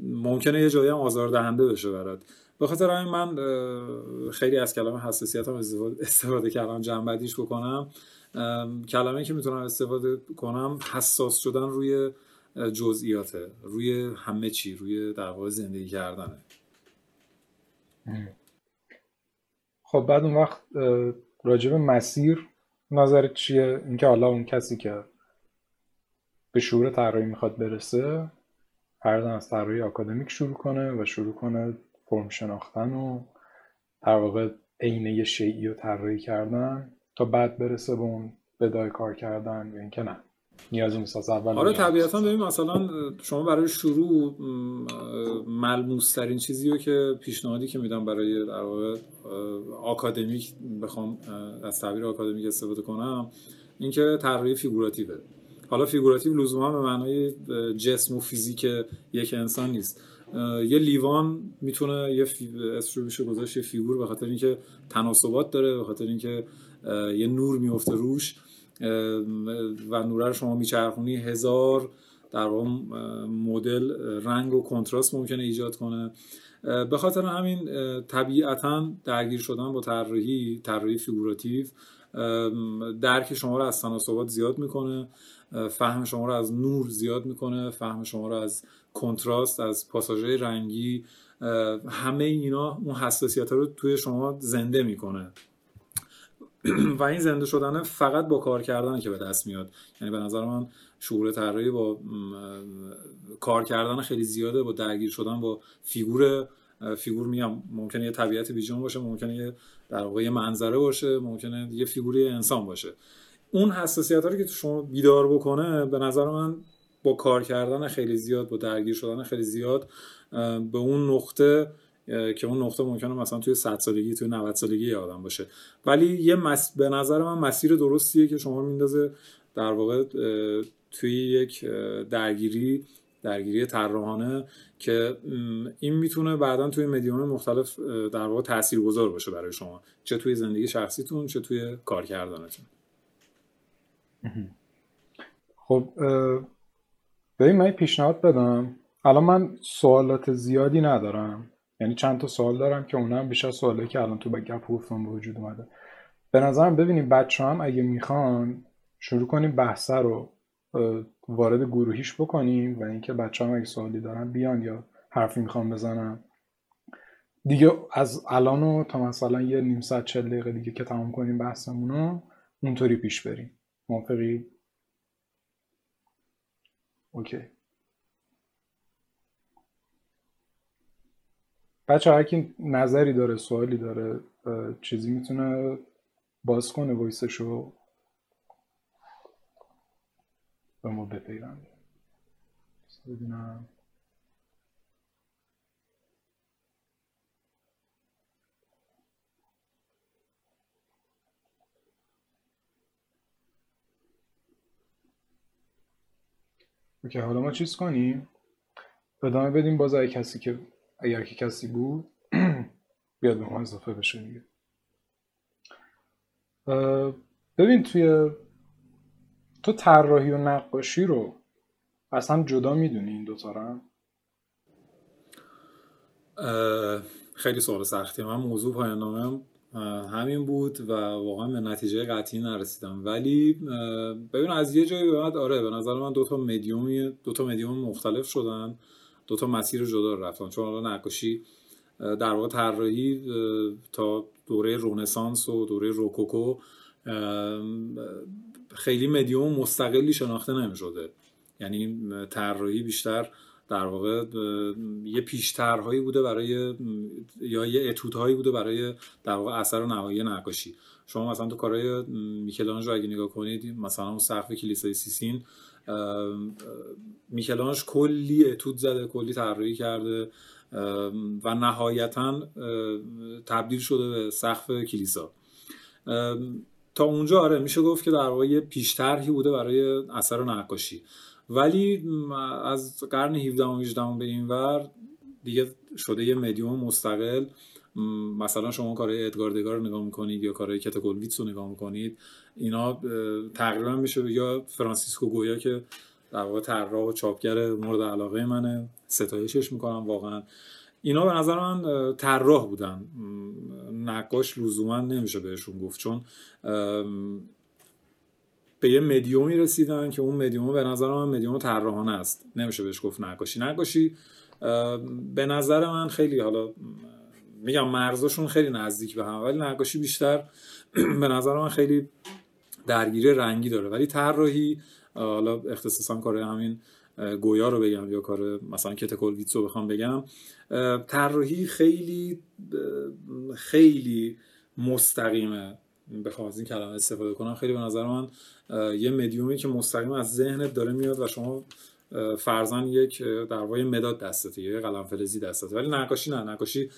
ممکنه یه جایی هم آزاردهنده بشه برات. به خاطر همین من خیلی از کلمه حساسیت هم استفاده کردم جنبدیش بکنم. کلمه که می‌تونم استفاده کنم حساس شدن روی جزئیاته روی همه چی روی در واقع زندگی کردنه. خب بعد اون وقت راجب مسیر نظرت چیه؟ اینکه حالا اون کسی که به شعور طراحی می‌خواد برسه هر از طراحی آکادمیک شروع کنه و شروع کنه فرم شناختن و در واقع عینه شیعی رو طراحی کردن تا بعد برسه به اون بدای کار کردن یا اینکه نه. نیازی نیست از اول آره طبیعتا ببین مثلا شما برای شروع ملموس ترین چیزی رو که پیشنهادی که میدم برای در واقع آکادمیک بخوام از تعبیر آکادمیک استفاده کنم اینکه طراحی فیگوراتیوه. حالا فیگوراتیو لزوما به معنای جسم و فیزیک یک انسان نیست. یه لیوان می‌تونه یه فی... بشه گذاشت یه فیگور به خاطر اینکه تناسبات داره به خاطر اینکه یه نور میفته روش و نوره رو شما میچرخونی هزار در مدل رنگ و کنتراست ممکنه ایجاد کنه. به خاطر همین طبیعتا درگیر شدن با طراحی طراحی فیگوراتیو درک شما رو از تناسبات زیاد می‌کنه. فهم شما رو از نور زیاد می‌کنه فهم شما رو از کنتراست از پاساژهای رنگی همه اینا اون حساسیت رو توی شما زنده می‌کنه. *clears throat* و این زنده شدن فقط با کار کردن که به دست میاد. یعنی به نظر من شعور طراحی با کار کردن خیلی زیاده با درگیر شدن با فیگور فیگور میگم ممکنه یه طبیعت بیجان باشه ممکنه یه در واقع یه منظره باشه ممکنه یه فیگوری انسان باشه. اون حساسیت رو که تو شما بیدار بکنه به نظر من با کار کردن خیلی زیاد با درگیر شدن خیلی زیاد به اون نقطه که اون نقطه ممکنه مثلا توی 100 سالگی توی 90 سالگی آدم باشه. ولی یه مس... به نظر من مسیر درستیه که شما میندازه در واقع توی یک درگیری درگیری طراحانه که این می‌تونه بعدا توی مدیوم مختلف در واقع تاثیرگذار باشه برای شما چه توی زندگی شخصیتون چه توی کار کردنتون. خب ببین من پیشنهاد بدم. الان من سوالات زیادی ندارم. یعنی چند تا سوال دارم که اونم بیشتر سوالی که الان تو با گپ گفتم به وجود اومده. به نظرم ببینیم بچه هم اگه می‌خوان شروع کنیم بحثه رو وارد گروهیش بکنیم و اینکه بچه هم اگه سوالی دارن بیان یا حرفی می‌خوان بزنم دیگه از الان تا مثلا یه نیم ساعت چل دقیقه دیگه که تمام کنیم بحثمون رو اونطوری پیش بریم. موافقی؟ اوکی. بچه هر کی نظری داره سوالی داره چیزی می‌تونه باز کنه ویسشو به ما بپیونده ببینم. اوکی حالا ما چیز کنیم؟ ادامه بدیم باز اگه کسی که اگر که کسی بود *clears throat* بیاد به ما اضافه بشه دیگه. ببین توی تو طراحی و نقاشی رو اصلا جدا می‌دونی این دوتا رو خیلی سوال سختی. من موضوع پایان همین بود و واقعا به نتیجه قطعی نرسیدم. ولی ببین از یه جایی بعد آره به نظر من دو تا مدیومی دو تا مدیوم مختلف شدن. دو تا مسیر جدا رفتن. چون حالا نقاشی در واقع طراحی تا دوره رونسانس و دوره روکوکو خیلی مدیوم مستقلی شناخته نمی شده یعنی طراحی بیشتر در واقع یه پیشترهایی بوده برای یا یه اتودهایی بوده برای در واقع اثر نهایی نقاشی. شما مثلا تو کارهای میکلانج رو اگه نگاه کنید مثلا اون سقف کلیسای سیسین میکلانج کلی اتود زده کلی طراحی کرده و نهایتا تبدیل شده به سقف کلیسا. تا اونجا آره میشه گفت که در واقع یه پیشترهی بوده برای اثر نقاشی. ولی از قرن 17 و 18 به این ور دیگه شده یه مدیوم مستقل. مثلا شما کارهای ادگار دگار رو نگاه می‌کنید یا کارهای کتاکولویتس رو نگاه می‌کنید اینا تقریبا میشه یا فرانسیسکو گویا که در واقع طراح و چاپگر مورد علاقه منه. ستایشش می‌کنم واقعا. اینا به نظر من طراح بودن. نقاش لزوما نمیشه بهشون گفت چون به یه مدیومی رسیدن که اون مدیوم به نظر من مدیوم طراحانه است. نمیشه بهش گفت نقاشی. نقاشی به نظر من خیلی حالا میگم مرزشون خیلی نزدیک به هم ولی نقاشی بیشتر *clears throat* به نظر من خیلی درگیری رنگی داره. ولی طراحی حالا اختصاصا کار همین گویا رو بگم یا کار مثلا کتکل ویتسو بخوام بگم طراحی خیلی خیلی مستقیمه. بخوام از این کلمه استفاده کنم. خیلی به نظر من یه مدیومی که مستقیم از ذهنت داره میاد و شما فرزن یک در واقع مداد دستته یه قلم فلزی دستته. ولی نقاشی نه. نقاشی *clears throat*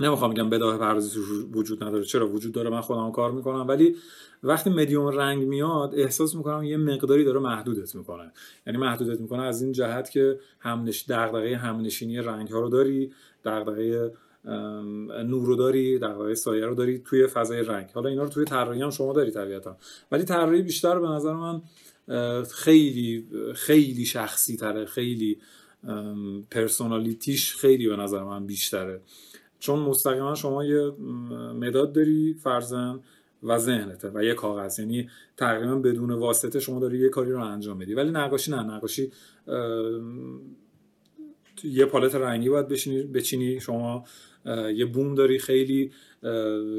نمی‌خوام بگم بداه پردازی وجود نداره. چرا؟ وجود داره. من خودم کار می‌کنم. ولی وقتی مدیوم رنگ میاد احساس می‌کنم یه مقداری داره محدودت می‌کنه. یعنی محدودت می‌کنه از این جهت که همنش دغدغه همنشینی رنگ ها رو داری دغدغه نور رو داری دغدغه سایه رو داری توی فضای رنگ. حالا اینا رو توی طراحی هم شما داری طبیعتا. ولی طراحی بیشتر به نظر من خیلی خیلی شخصی تره خیلی پرسونالیتیش خیلی به نظر من بیشتره. چون مستقیما شما یه مداد داری فرزن و ذهنته و یه کاغذ. یعنی تقریبا بدون واسطه شما داری یه کاری رو انجام بدی ولی نقاشی نه. نقاشی یه پالت رنگی باید بچینی. شما یه بوم داری خیلی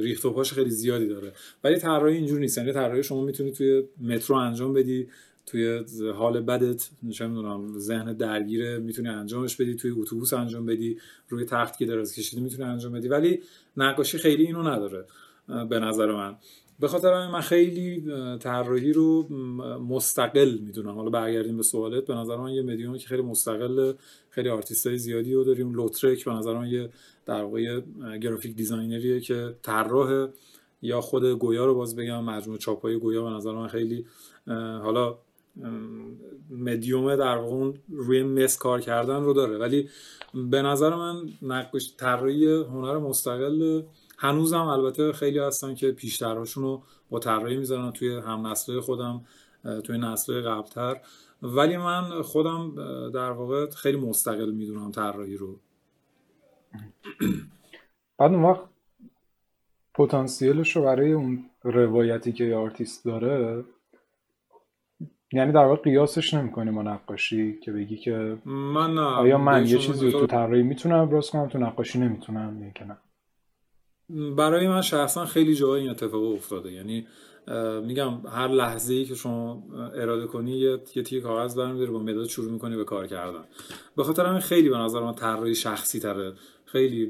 ریخت و پاش خیلی زیادی داره. ولی طراحی اینجوری نیست. یعنی طراحی شما می‌تونی توی مترو انجام بدی توی حال بدت چه می‌دونم ذهن درگیره می‌تونی انجامش بدی توی اتوبوس انجام بدی روی تخت که دراز کشیدی می‌تونی انجام بدی. ولی نقاشی خیلی اینو نداره به نظر من. به خاطر من خیلی طراحی رو مستقل می‌دونم. حالا برگردیم به سوالت. به نظر من یه مدیومی که خیلی مستقل خیلی آرتیست های زیادی رو داریم. لوترک به نظر من یه در واقع گرافیک دیزاینریه که طراح یا خود گویا رو باز بگم مجموعه چاپای گویا به نظر من خیلی حالا مدیوم در واقع روی مس کار کردن رو داره. ولی به نظر من نقش طراحی هنر مستقل هنوزم البته خیلی هستن که پیشترهاشون رو با طراحی می‌ذارن توی هم نسل خودم توی نسل قبلتر. ولی من خودم در واقع خیلی مستقل می‌دونم طراحی رو. *clears throat* بعد اون وقت پتانسیلش رو برای اون روایتی که آرتیست داره یعنی در واقع قیاسش نمی‌کنی با نقاشی که بگی که من نه آیا من یه چیزی تو طراحی می‌تونم؟ ابراز کنم تو نقاشی نمی‌تونم یا نه. برای من شخصا خیلی جایی این اتفاق افتاده. یعنی میگم هر لحظه ای که شما اراده کنی یه تیکه کاغذ برمی‌داری با مداد شروع می‌کنی به کار کردن. به خاطر همین خیلی به نظر من طراحی شخصی تره خیلی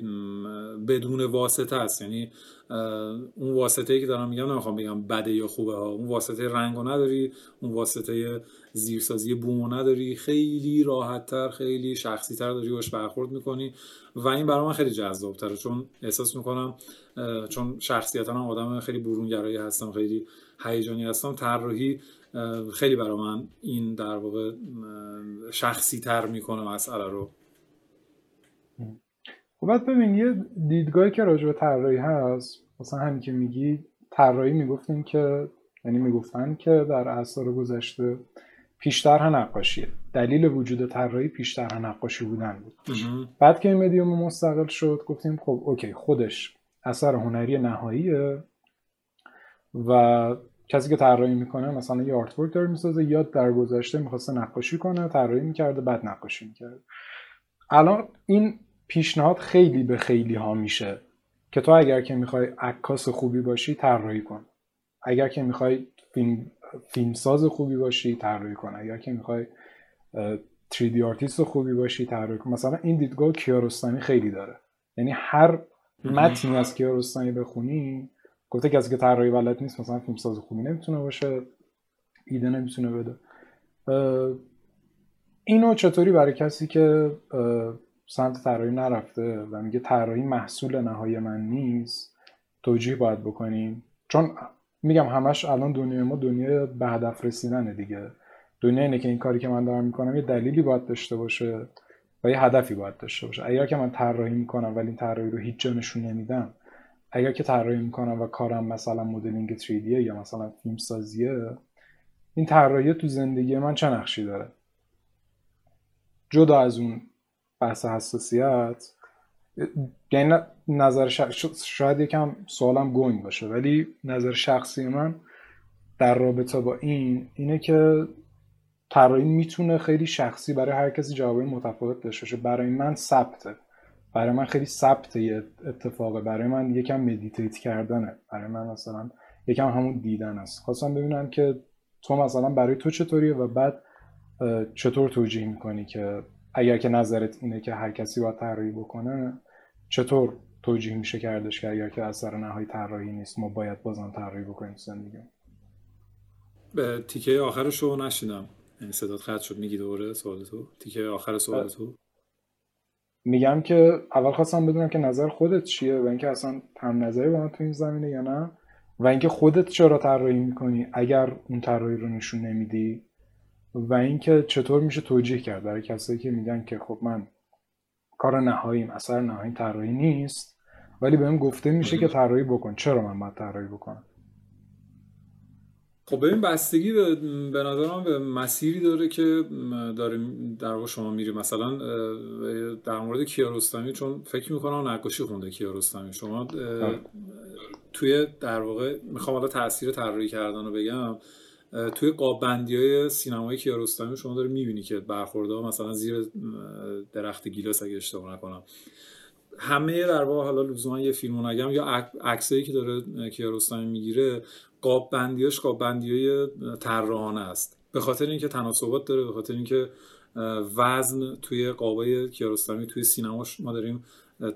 بدون واسطه است. یعنی اون واسطه که دارم میگم نمی‌خوام بگم بده یا خوبه ها. اون واسطه رنگو نداری اون واسطه زیرسازی بومو نداری. خیلی راحت تر خیلی شخصی تر داری باش برخورد می‌کنی. و این برای من خیلی جذاب تره چون احساس می‌کنم چون شخصیتا هم آدم خیلی برونگرایی هستم خیلی هیجانی هستم. طراحی خیلی برای من این در واقع شخصی تر می‌کنه مسئله رو. خب بعد ببین یه دیدگاهی که راجع به طراحی هست مثلا همین که میگی طراحی می‌گفتیم که یعنی می‌گفتن که در اثار گذشته پیشتر نقاشیه. دلیل وجود طراحی پیشتر نقاشی بودن بود. بعد که این مدیوم مستقل شد گفتیم خب اوکی خودش اثر هنری نهاییه و کسی که طراحی می‌کنه مثلا یه art داره می‌سازه یا در گذشته می‌خواسته نقاشی کنه طراحی می‌کرده بعد نقاشی می‌کرده. الان این پیشنهاد خیلی به خیلی ها میشه که تو اگر که می‌خوای عکاس خوبی باشی طراحی کن. اگر که می‌خوای فیلم فیلمساز خوبی باشی طراحی کن. اگر که می‌خوای 3D آرتیست خوبی باشی طراحی مثلا این دیدگاه کیارستمی خیلی داره. یعنی هر متنی از کیارستمی بخونی گفته کسی که طراحی بلد نیست مثلا فیلمساز خوبی نمی‌تونه باشه ایده نمی‌تونه بده. اینو چطوری برای کسی که سمت طراحی نرفته و میگه طراحی محصول نهایی من نیست توجیه باید بکنیم. چون میگم همش الان دنیای ما دنیای به هدف رسیدنه دیگه. دنیا اینه که این کاری که من دارم می‌کنم یه دلیلی باید داشته باشه و یه هدفی باید داشته باشه. اگر که من طراحی می‌کنم ولی این طراحی رو هیچ جا نشون نمیدم اگر که طراحی می‌کنم و کارم مثلا مدلینگ 3 یا مثلا فیلم سازیه این طراحی تو زندگی من چه نقشی داره؟ جدا از اون بحث حساسیت یعنی نظر شاید یکم سوالم گنگ باشه ولی نظر شخصی من در رابطه با این اینه که طراحی می‌تونه خیلی شخصی برای هر کسی جوابی متفاوت داشته باشه. برای من ثبته. برای من خیلی ثبت اتفاقه. برای من یکم مدیتیت کردنه. برای من مثلا یکم همون دیدن است. خواستم ببینم که تو مثلا برای تو چطوریه و بعد چطور توجیه می‌کنی که اگر که نظرت اینه که هر کسی باید طراحی بکنه چطور توجیه میشه کردش که اگر که اثر نهایی طراحی نیست ما باید بازم طراحی بکنیم زندگی؟ به تیکه آخرش رو نشیدم یعنی صدات خط شد. میگی دوره سوال تو؟ تیکه آخر سوال تو؟ میگم که اول خواستم بدونم که نظر خودت چیه و اینکه اصلا هم نظری با من تو این زمینه یا نه و اینکه خودت چرا طراحی می‌کنی اگر اون طراحی رو نشون نمیدی؟ و اینکه چطور میشه توجیه کرد برای کسایی که میگن که خب من کار نهاییم اثر نهایی طراحی نیست ولی بهم گفته میشه که طراحی بکن. چرا من باید طراحی بکنم؟ خب ببین بستگی به, به نظرم به مسیری داره که داره در واقع شما میری. مثلا در مورد کیارستمی چون فکر می‌کنم نقاشی خونده کیارستمی. شما بله. توی در واقع می‌خوام حالا تاثیر طراحی کردن رو بگم. توی قاب بندی های سینمایی کیارستمی شما داره می‌بینی که برخورده مثلا زیر درخت گیلاس اگه اشتباه نکنم. همه در واقع حالا لزوما یه فیلمو نگم یا عکسایی که داره کیارستمی می‌گیره قاب بندیاش قاب بندی طراحانه است. به خاطر اینکه تناسبات داره به خاطر اینکه وزن توی قابای کیارستمی توی سینماش ما داریم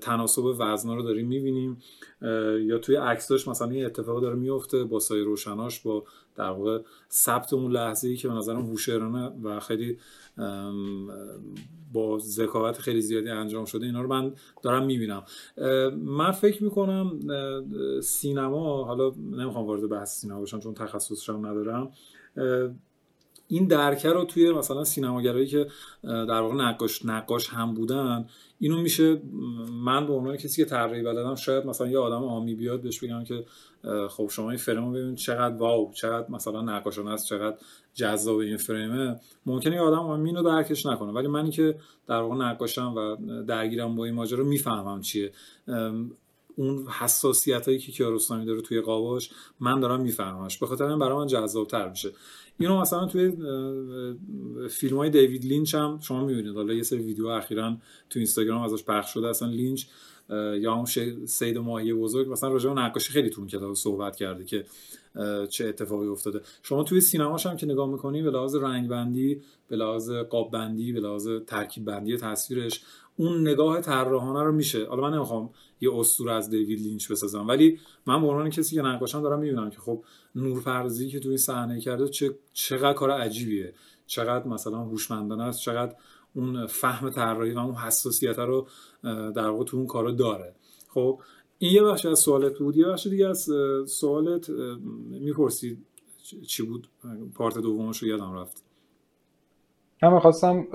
تناسب وزنا رو داریم می‌بینیم. یا توی عکساش مثلا یه اتفاق داره میفته با سایه روشناش با در واقع ثبت اون لحظه ای که به نظرم هوشیارانه و خیلی با ذکاوت خیلی زیادی انجام شده اینا رو من دارم می‌بینم. من فکر می‌کنم سینما حالا نمی‌خوام وارد بحث سینما باشم چون تخصصش هم ندارم این درکه رو توی مثلا سینماگرایی که در واقع نقاش نقاش هم بودن اینو میشه من به عنوان کسی که طراحی بلدم شاید مثلا یه آدم عامی بیاد بهش بگم که خب شما این فریم رو ببینید چقدر واو چقدر مثلا نقاشانه است چقدر جذاب این فریمه ممکنه یه آدم عامی اینو درکش نکنه ولی منی که در واقع نقاشم و درگیرم با این ماجرا می‌فهمم چیه. اون حساسیت هایی که کیارستمی داره توی قاباش من دارم میفهممش. به خاطر این برای من جذابتر میشه. اینو مثلا توی فیلم های دیوید لینچ هم شما می‌بینید. حالا یه سری ویدیو اخیرا تو اینستاگرام ازش پخش شده. اصلا لینچ یا اون سید ماهی بزرگ مثلا راجع به نقاشی خیلی تو کتاب صحبت کرده که چه اتفاقی افتاده. شما توی سینماش هم که نگاه می‌کنی به لحاظ رنگ بندی به لحاظ قاب بندی به لحاظ ترکیب بندی تصویرش اون نگاه طراحانه رو میشه. حالا من نمی‌خوام یه اسطوره از دیوید لینچ بسازم. ولی من به عنوان کسی که نقاشم دارم می‌بینم که خب نورپردازی که توی صحنه کرده چه چقدر کار عجیبیه. چقدر مثلا هوشمندانه است چقدر اون فهم طراحی و اون حساسیت رو در واقع تو اون کارو داره. خب این یه بخش از سوالت بود. یه بخش دیگه از سوالت می‌پرسید چی بود؟ پارت دومش رو یادم رفت. من خواستم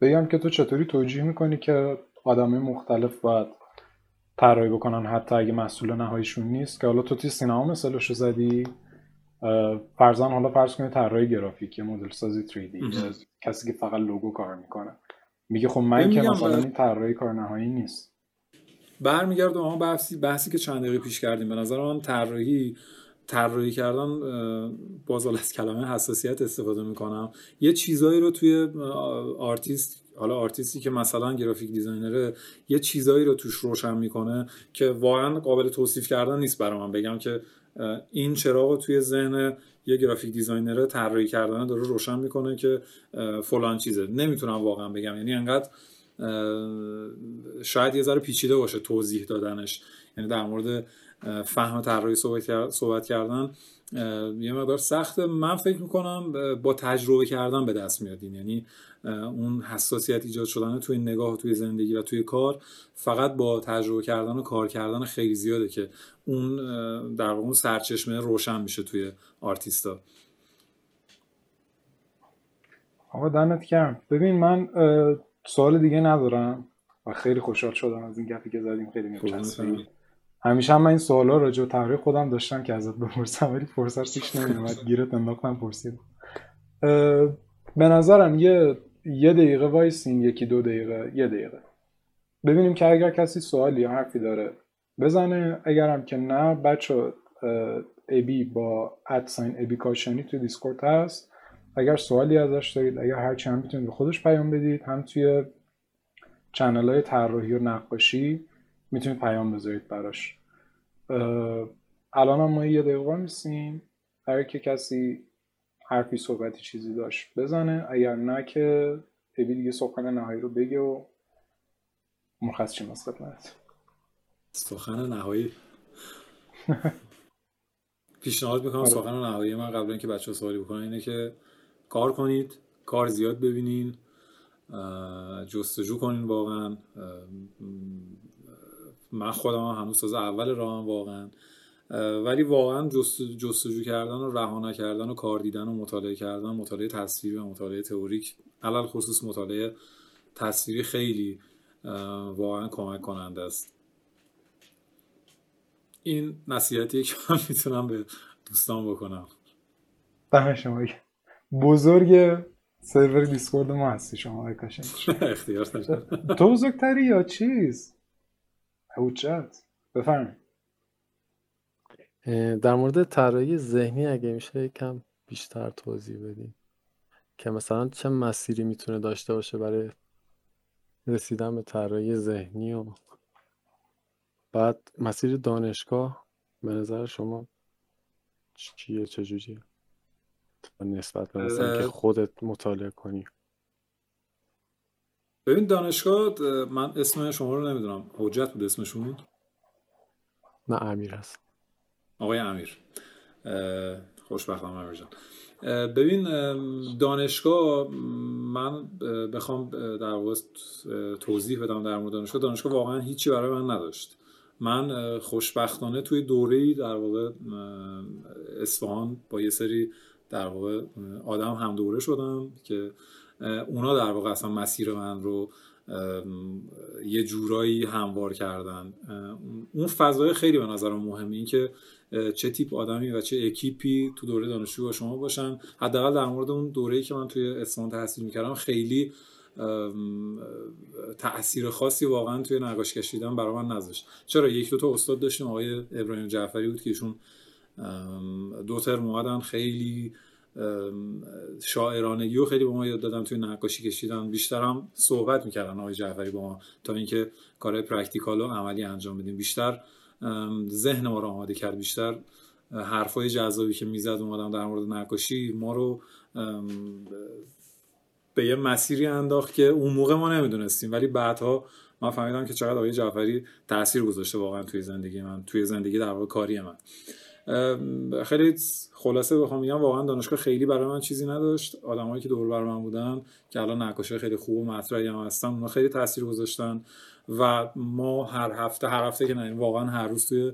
بگم که تو چطوری توجیه می‌کنی که آدمای مختلف باید طراحی بکنن حتی اگه مسئول نهاییشون نیست. که حالا تو توی سینما مثالش رو زدی. فرزن حالا فرض کنید طراحی گرافیکی مدل سازی 3D کسی که فقط لوگو کار می‌کنه. میگه خب من که مثلا این طراحی کار نهایی نیست. برمیگردم اما بحثی بحثی که چند دقیقه پیش کردیم. به نظر من طراحی طراحی کردن باز از کلمه حساسیت استفاده می‌کنم. یه چیزایی رو توی آرتیست حالا آرتیستی که مثلا graphic designer ه یه چیزایی رو توش روشن می‌کنه که واقعا قابل توصیف کردن نیست برای من. بگم که این چراغ توی ذهن یه graphic designer طراحی کردن داره روشن می‌کنه که فلان چیزه. نمی‌تونم واقعا بگم. یعنی انقدر شاید یه ذره پیچیده باشه توضیح دادنش. یعنی در مورد فهم طراحی صحبت کردن. یه مقدار سخته. من فکر می‌کنم با تجربه کردن به دست میادین. یعنی اون حساسیت ایجاد شدن توی نگاه توی زندگی و توی کار فقط با تجربه کردن و کار کردن خیلی زیاده که اون در واقع اون سرچشمه روشن میشه توی آرتیستا. آقا دمت کم ببین من سوال دیگه ندارم و خیلی خوشحال شدم از این گپی که زدیم. خیلی میچسبید همیشه هم من این سوالا راجع به تحریک خودم داشتم که ازت بپرسم ولی فرصت پیش نمیومد گیرت انداختم پرسید به نظرم یه یه دقیقه وایسین یکی دو دقیقه یه دقیقه. ببینیم که اگر کسی سوالی یا حرفی داره بزنه. اگرم که نه بچه ابی با ادساین ابی کاشانی توی دیسکورد هست. اگر سوالی ازش دارید اگر هرچی هم می‌تونید به خودش پیام بدید. هم توی چنل های طراحی و نقاشی. می‌تونید پیام بذارید براش. الان هم ما یه دقیقه میسیم. هر که کسی حرفی صحبتی چیزی داشت بزنه. اگر نه که ابی دیگه سخن نهایی رو بگه و مرخص چیم از خدمت. سخن نهایی؟ *laughs* پیشنهاد می‌کنم آره. سخن نهایی من قبل اینکه بچه سوالی بکنن اینه که کار کنید کار زیاد ببینین جستجو کنین واقعا. من خودم هم هنوز تازه اول راهم واقعا. ولی واقعا جست جستجو کردن و رها نکردن و کار دیدن و مطالعه کردن مطالعه تصویری و مطالعه تئوریک علل خصوص مطالعه تصویری خیلی واقعا کمک کننده است. این نصیحتی که من می‌تونم به دوستان بکنم. دم شما بزرگ سرور دیسکورد ما هستی شما *laughs* اختیار تو بزرگتری یا چیز؟ حجت بفرمایید. در مورد طراحی ذهنی اگه میشه یکم بیشتر توضیح بدیم که مثلا چه مسیری می‌تونه داشته باشه برای رسیدن به طراحی ذهنی و بعد مسیر دانشگاه به نظر شما چیه؟ چجوریه نسبت به مثلا که خودت مطالعه کنی. ببین دانشگاه من اسم شما رو نمی‌دونم. حجت بود اسمشون؟ نه امیر هست آقای امیر. خوشبختم امیر جان. ببین دانشگاه من بخوام در واقع توضیح بدم در مورد دانشگاه. دانشگاه واقعا هیچی برای من نداشت. من خوشبختانه توی دوره‌ای در واقع اصفهان با یه سری در واقع آدم هم دوره شدم که اونا در واقع اصلا مسیر من رو یه جورایی هموار کردن. اون فضای خیلی به نظرم مهمه این که چه تیپ آدمی و چه اکیپی تو دوره دانشجو با شما باشن. حداقل در مورد اون دوره‌ای که من توی اصفهان تحصیل می‌کردم خیلی تاثیر خاصی واقعا توی نقاش کشیدن برای من نذاشت. چرا؟ یک دو تا استاد داشتیم آقای ابراهیم جعفری بود که ایشون دو ترم خیلی شاعرانگی و خیلی به ما یاد دادن توی نقاشی کشیدن. بیشتر هم صحبت می‌کردن آقای جعفری با ما تا اینکه کارهای practical و عملی انجام بدیم. بیشتر ذهن ما رو آماده کرد. بیشتر حرفای جذابی که می‌زد اومدم در مورد نقاشی ما رو به یه مسیری انداخت که اون موقع ما نمی‌دونستیم. ولی بعدها من فهمیدم که چقدر آقای جعفری تاثیر گذاشته واقعا توی زندگی من توی زندگی در واقع کاری من. خیلی خلاصه بخوام میگم واقعا دانشگاه خیلی برای من چیزی نداشت. آدمایی که دور بر من بودن که الان نقاشه خیلی خوب و مطرحی هم هستن اونا خیلی تاثیر گذاشتن. و ما هر هفته هر هفته که نه واقعا هر روز توی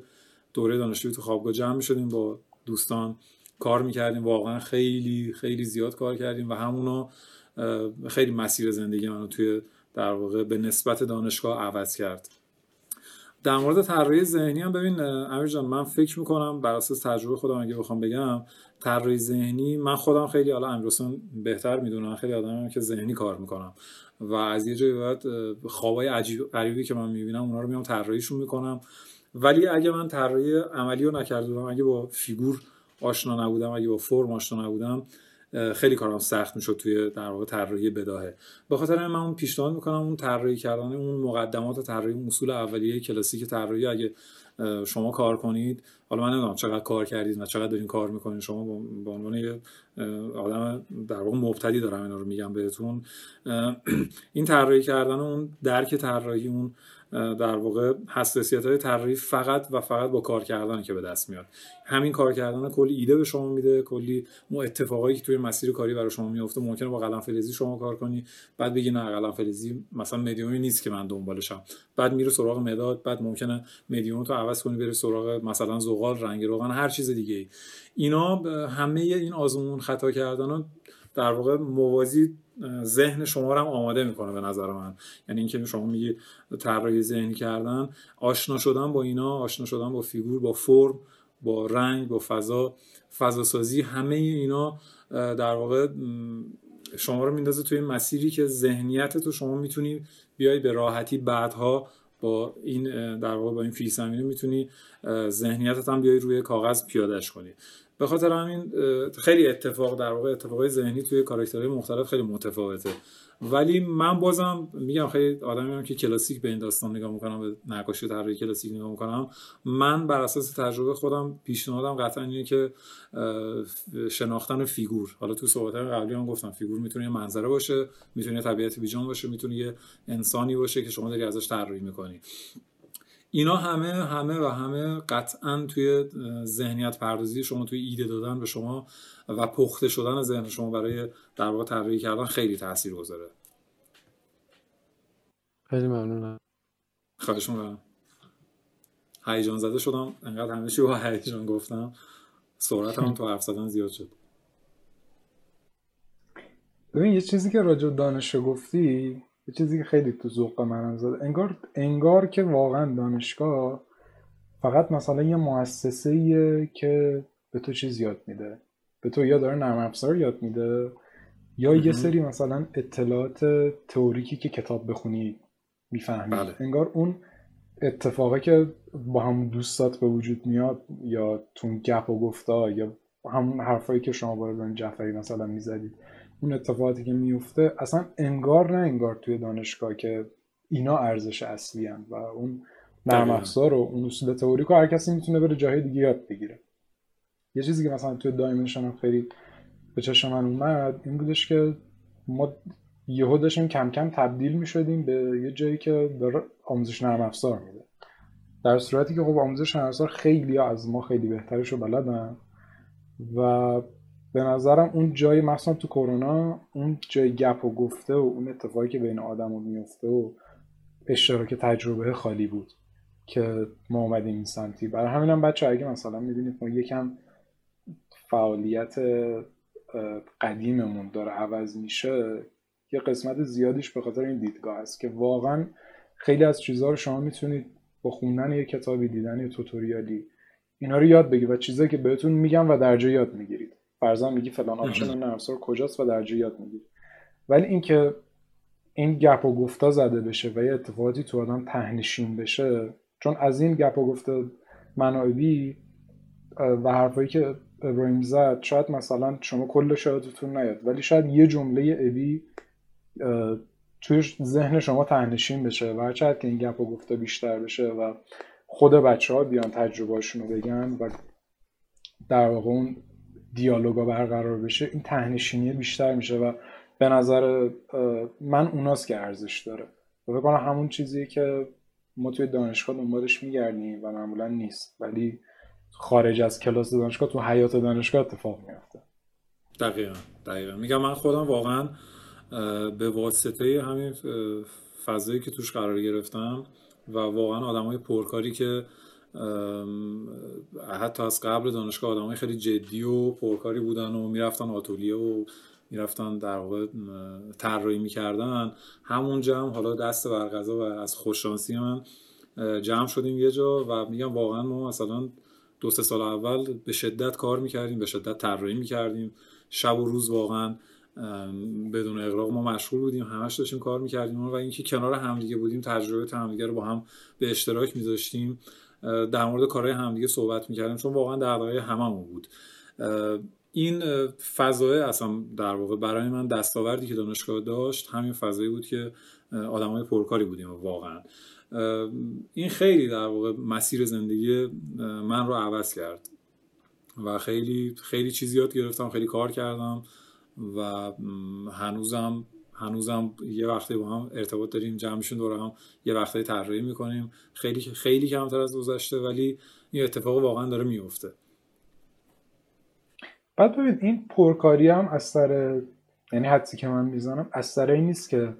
دوره دانشجویی تو خوابگاه جمع می‌شدیم با دوستان کار می‌کردیم. واقعا خیلی خیلی زیاد کار کردیم و همونا خیلی مسیر زندگی منو توی در واقع به نسبت دانشگاه عوض کرد. در مورد طراحی ذهنی هم ببین امیر جان من فکر می‌کنم بر اساس تجربه خودم اگه بخوام بگم طراحی ذهنی من خودم خیلی حالا امیرحسین بهتر می‌دونم خیلی آدمم که ذهنی کار می‌کنم. و از یه جایی بعد خوابای عجیب غریبی که من می‌بینم اونا رو میام طراحیشون می‌کنم. ولی اگه من طراحی عملی رو نکرده بودم اگه با فیگور آشنا نبودم اگه با فرم آشنا نبودم خیلی کارم سخت می‌شد توی در واقع طراحی بداهه. به خاطر من اون پیشنهاد می‌کنم اون طراحی کردن اون مقدمات طراحی اصول اولیه کلاسیک طراحی اگه شما کار کنید حالا من نمی‌دونم چقدر کار کردید و چقدر دارین کار می‌کنید شما به عنوان یه آدم در واقع مبتدی دارم اینا رو میگم بهتون این طراحی کردن اون درک طراحی اون در واقع حساسیت های طراحی فقط و فقط با کار کردن که به دست میاد. همین کار کردن کلی ایده به شما میده کلی اون اتفاقایی که توی مسیر کاری برای شما میفته ممکنه با قلم فلزی شما کار کنی بعد بگی نه قلم فلزی مثلا مدیومی نیست که من دنبالشم بعد میره سراغ مداد بعد ممکنه مدیوم تو عوض کنی بری سراغ مثلا زغال رنگ روغن هر چیز دیگه اینا همه این آزمون خطا کردن در واقع موازی ذهن شما رو هم آماده می‌کنه به نظر من. یعنی اینکه شما میگی طراحی ذهنی کردن آشنا شدن با اینا آشنا شدن با فیگور با فرم با رنگ با فضا. فضا سازی همه اینا در واقع شما رو میندازه توی مسیری که ذهنیت تو شما می‌تونی بیای به راحتی بعدها با این در واقع با این پیش زمینه می‌تونی ذهنیتت هم بیای روی کاغذ پیادهش کنی. به خاطر همین خیلی اتفاق در واقع اتفاقای ذهنی توی کاراکترهای مختلف خیلی متفاوته. ولی من بازم میگم خیلی آدمی هم که کلاسیک به این داستان نگاه می‌کنم به نقاشی طراحی کلاسیک نگاه می‌کنم من بر اساس تجربه خودم پیشنهادم قطعا اینه که شناختن فیگور. حالا تو صحبت قبلی هم گفتم فیگور می‌تونه یه منظره باشه می‌تونه طبیعت بیجان باشه می‌تونه یه انسانی باشه که شما داری ازش طراحی می‌کنی. اینا همه همه و همه قطعا توی ذهنیت پردازی شما توی ایده دادن به شما و پخته شدن ذهن شما برای در واقع طراحی کردن خیلی تاثیر گذاره خیلی ممنونم. خواهش می‌کنم. هیجان زده شدم. انقدر همیشه با هیجان گفتم. سرعت هم تو حرف زدن زیاد شد. ببین یه چیزی که راجع دانش گفتی یه چیزی که خیلی تو ذوق منم زد انگار انگار که واقعا دانشگاه فقط مثلا یه مؤسسه که به تو چیز یاد میده. به تو یا داره نرم افزار یاد میده یا یه سری مثلا اطلاعات تئوریکی که کتاب بخونی می‌فهمی. بله. انگار اون اتفاقی که با هم دوستات به وجود میاد یا تو گپ و گفتا یا همون حرفایی که شما با جعفری مثلا می‌زدید. اون اتفاقاتی که میفته اصلا انگار نه انگار توی دانشگاه که اینا ارزش اصلی هم و اون نرم افزار و اون اصول تئوریک هر کسی می‌تونه بره جاهای دیگه یاد بگیره. یه چیزی که مثلا توی دایمنشن خیلی به چشم من اومد این بودش که ما یهو داشتیم کم کم تبدیل می‌شدیم به یه جایی که داره آموزش نرم افزار میده. در صورتی که خب آموزش نرم افزار خیلی از ما خیلی بهترش رو بلدن و به نظرم اون جای مثلا تو کرونا اون جای گپ و گفته و اون اتفاقی که بین آدم و میفته و اشتراک تجربه خالی بود که ما اومدیم این سمتی. برای همینم بچه اگه مثلا می‌بینید ما یکم فعالیت قدیممون داره عوض میشه یه قسمت زیادیش به خاطر این دیدگاه است که واقعا خیلی از چیزها رو شما می‌تونید با خوندن یه کتابی دیدن یه توتوریالی اینا رو یاد بگیرید و چیزایی که بهتون میگم و در یاد می‌گیرید. فرضاً میگی فلان آپشن نرم کجاست و در یاد می‌گیری. ولی اینکه این گپ و گفتا زده بشه و یه اتفاقاتی تو آدم تهنشین بشه چون از این گپ و گفته منابی و حرفایی که ابراهیم زد شاید مثلا شما کل شایدتون نیاد ولی شاید یه جمله ابی توی ذهن شما تهنشین بشه و هرچند که این گپ و گفته بیشتر بشه و خود بچه ها بیان تجربهاشون رو بگن و در واقع اون دیالوگا برقرار بشه این تهنشینی بیشتر میشه و به نظر من اوناست که ارزش داره. و بکنم همون چیزی که ما توی دانشگاه دنبالش میگردیم و معمولا نیست. ولی خارج از کلاس دانشگاه تو حیات دانشگاه اتفاق میفته دقیقا دقیقا. میگم من خودم واقعا به واسطه همین فضایی که توش قرار گرفتم و واقعا آدم های پرکاری که حتی از قبل دانشگاه آدم های خیلی جدی و پرکاری بودن و می‌رفتن آتولیه و می‌رفتن در واقع طراحی می‌کردن. همون جمع حالا دست برغذا و از خوششانسی من جمع شدیم یه جا و میگم واقعا ما مثلا دو سه سال اول به شدت کار می‌کردیم به شدت طراحی می‌کردیم. شب و روز واقعا بدون اقراق ما مشغول بودیم همش داشتیم کار می‌کردیم و اینکه کنار همدیگه بودیم تجربه همدیگه رو با هم به اشتراک میذاشتیم. در مورد کارهای همدیگه صحبت می‌کردیم چون واقعا در هممون بود. این فضای اصلا در واقع برای من دستاوردی که دانشگاه داشت همین فضایی بود که آدمای پرکاری بودیم واقعا. این خیلی در واقع مسیر زندگی من رو عوض کرد و خیلی خیلی چیزی یاد گرفتم خیلی کار کردم و هنوزم هنوزم یه وقتی با هم ارتباط داریم جمعشون دور هم یه وقتی طراحی می‌کنیم. خیلی خیلی کمتر از گذشته ولی این اتفاق واقعا داره میفته بعد ببین این پرکاری هم از سر یعنی حدسی که من می‌زنم از سر این نیست که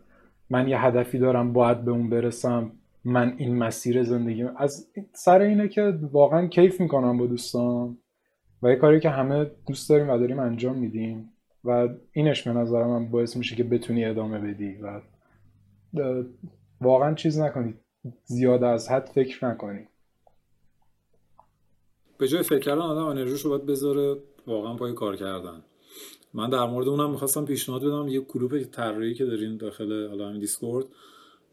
من یه هدفی دارم باید به اون برسم من این مسیر زندگی از سر اینه که واقعا کیف می‌کنم با دوستان. و یه کاری که همه دوست داریم و داریم انجام میدیم. و اینش به نظر من باعث میشه که بتونی ادامه بدی و واقعا چیز نکنی. زیاد از حد فکر نکنی. به جای فکر کردن آدم انرژیشو باید بذاره واقعا پای کار کردن. من در مورد اونم می‌خواستم پیشنهاد بدم. یه گروه طراحی که دارین داخل حالا همین دیسکورد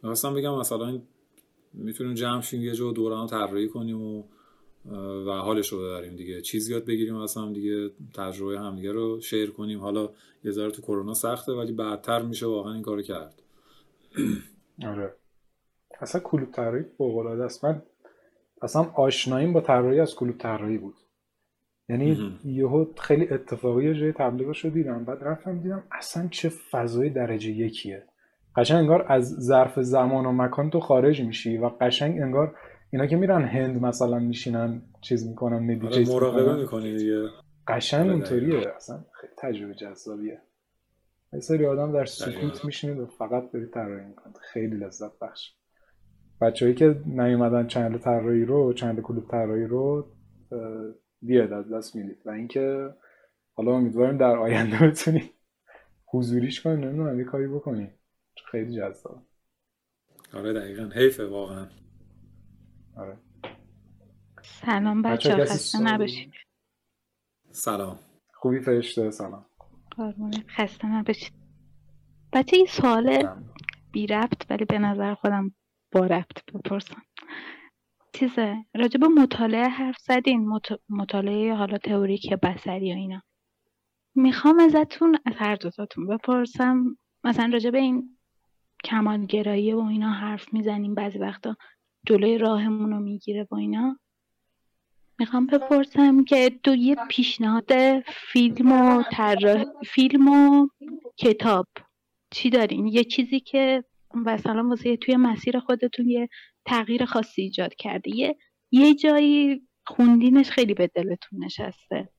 می‌خواستم بگم مثلا می‌تونیم جمع شیم یه جا دوران طراحی کنیم و و حالش رو ببریم دیگه. چیزی یاد بگیریم از هم دیگه تجربه همدیگه رو شیر کنیم. حالا یه ذره تو کرونا سخته ولی بعدتر میشه واقعا این کارو کرد. *clears throat* آره. اصلا کلوب طراحی فوق العاده است. من اصلا آشناییم با طراحی از کلوب طراحی بود. یعنی یهو خیلی اتفاقی جای تبلیغش رو دیدم بعد رفتم دیدم اصلا چه فضای درجه یکیه. قشنگ انگار از ظرف زمان و مکان تو خارج میشی و قشنگ انگار اینا که میرن هند مثلا میشینن چیز می‌کنن مدیتیت آره مراقبه می‌کنی دیگه. قشنگ آره، اونطوریه اصلا خیلی تجربه جذابیه. یه سری آدم در سکوت میشینید و فقط داری طراحی می‌کنید خیلی لذت بخش. بچههایی که نیومدن چند طراحی رو چند کلوب طراحی رو بیاد از دست می‌دید. و اینکه حالا امیدواریم در آینده بتونیم حضوریش کنیم نمی‌دونم یه کاری بکنیم. خیلی جذاب. آره دقیقا. حیفه واقعا. آره. سلام بچه خسته نباشید. سلام. خوبی فرشته؟ سلام. خسته نباشید. بچه این سوال بی ربط ولی به نظر خودم با ربط بپرسم. چیزه راجع به مطالعه حرف زدین؟ مطالعه حالا تئوریک بسری و اینا. می‌خوام ازتون از هر دوتاتون بپرسم. مثلا راجع به این کمالگرایی و اینا حرف می‌زنیم بعضی وقتا. جلوی راهمون رو می‌گیره با اینا. می‌خوام بپرسم که تو یه پیشنهاد فیلم و فیلم و کتاب چی دارین؟ یه چیزی که مثلا واسه توی مسیر خودتون یه تغییر خاصی ایجاد کرده. یه یه جایی خوندینش خیلی به دلتون نشسته.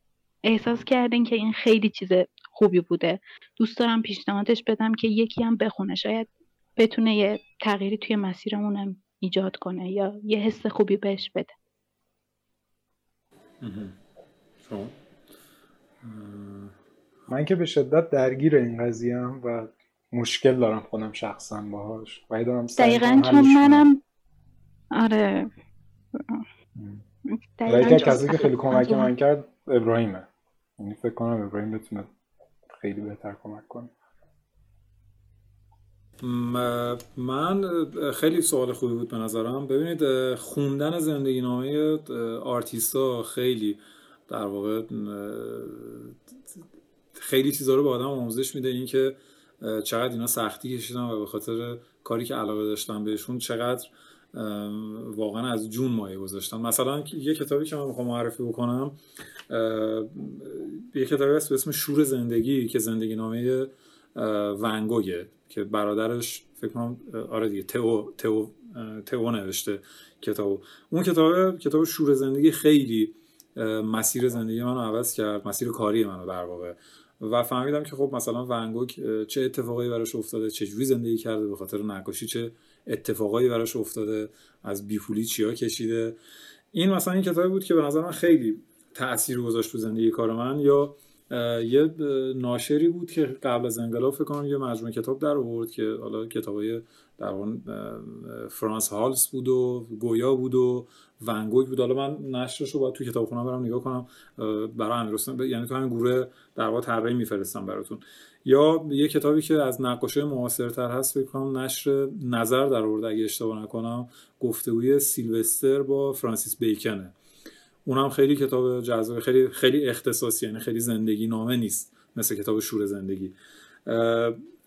احساس کردین که این خیلی چیز خوبی بوده. دوست دارم پیشنهادش بدم که یکی هم بخونه. شاید بتونه یه تغییری توی مسیرمونم ایجاد کنه یا یه حس خوبی بهش بده. من که به شدت درگیر این قضیه هم و مشکل دارم خودم شخصا باهاش. و دارم دقیقا چون منم آره. دقیقا کسی که خیلی کمک من کرد ابراهیمه. یعنی فکر کنم ابراهیم بتونه خیلی بهتر کمک کنه. من خیلی سوال خوبی بود به نظرم. ببینید خوندن زندگی نامه آرتیستا خیلی در واقع خیلی چیزا رو به آدم آموزش میده. اینکه چقدر اینا سختی کشیدن و به خاطر کاری که علاقه داشتن بهشون چقدر واقعا از جون مایه گذاشتن. مثلا یه کتابی که من می‌خوام معرفی بکنم یه کتابی هست به اسم شور زندگی که زندگی نامه ونگوگه که برادرش فکر کنم آره دیگه تئو تئو تئو نوشته کتاب اون کتاب کتاب شور زندگی خیلی مسیر زندگی منو عوض کرد مسیر کاری منو در واقع. و فهمیدم که خب مثلا ونگوک چه اتفاقایی براش افتاده چه جوری زندگی کرده به خاطر نقاشی چه اتفاقایی براش افتاده از بیفولی چیا کشیده. این مثلا این کتابی بود که به نظر من خیلی تاثیر گذاشت تو زندگی کار من یا یه ناشری بود که قبل از انقلاب فکر کنم یه مجموعه کتاب در آورد که حالا کتابای در فرانس هالس بود و گویا بود و ونگوگ بود. حالا من نشرش رو باید تو کتابخونه برم نگاه کنم برای امیر یعنی تو همین گروه در واقع طراحی میفرستم براتون. یا یه کتابی که از نقاشه معاصرتر هست فکر کنم نشر نظر در آورد اگه اشتباه نکنم گفتگوی سیلوستر با فرانسیس بیکنه. اونم خیلی کتاب جذاب خیلی خیلی اختصاصی یعنی خیلی زندگی نامه نیست مثل کتاب شور زندگی.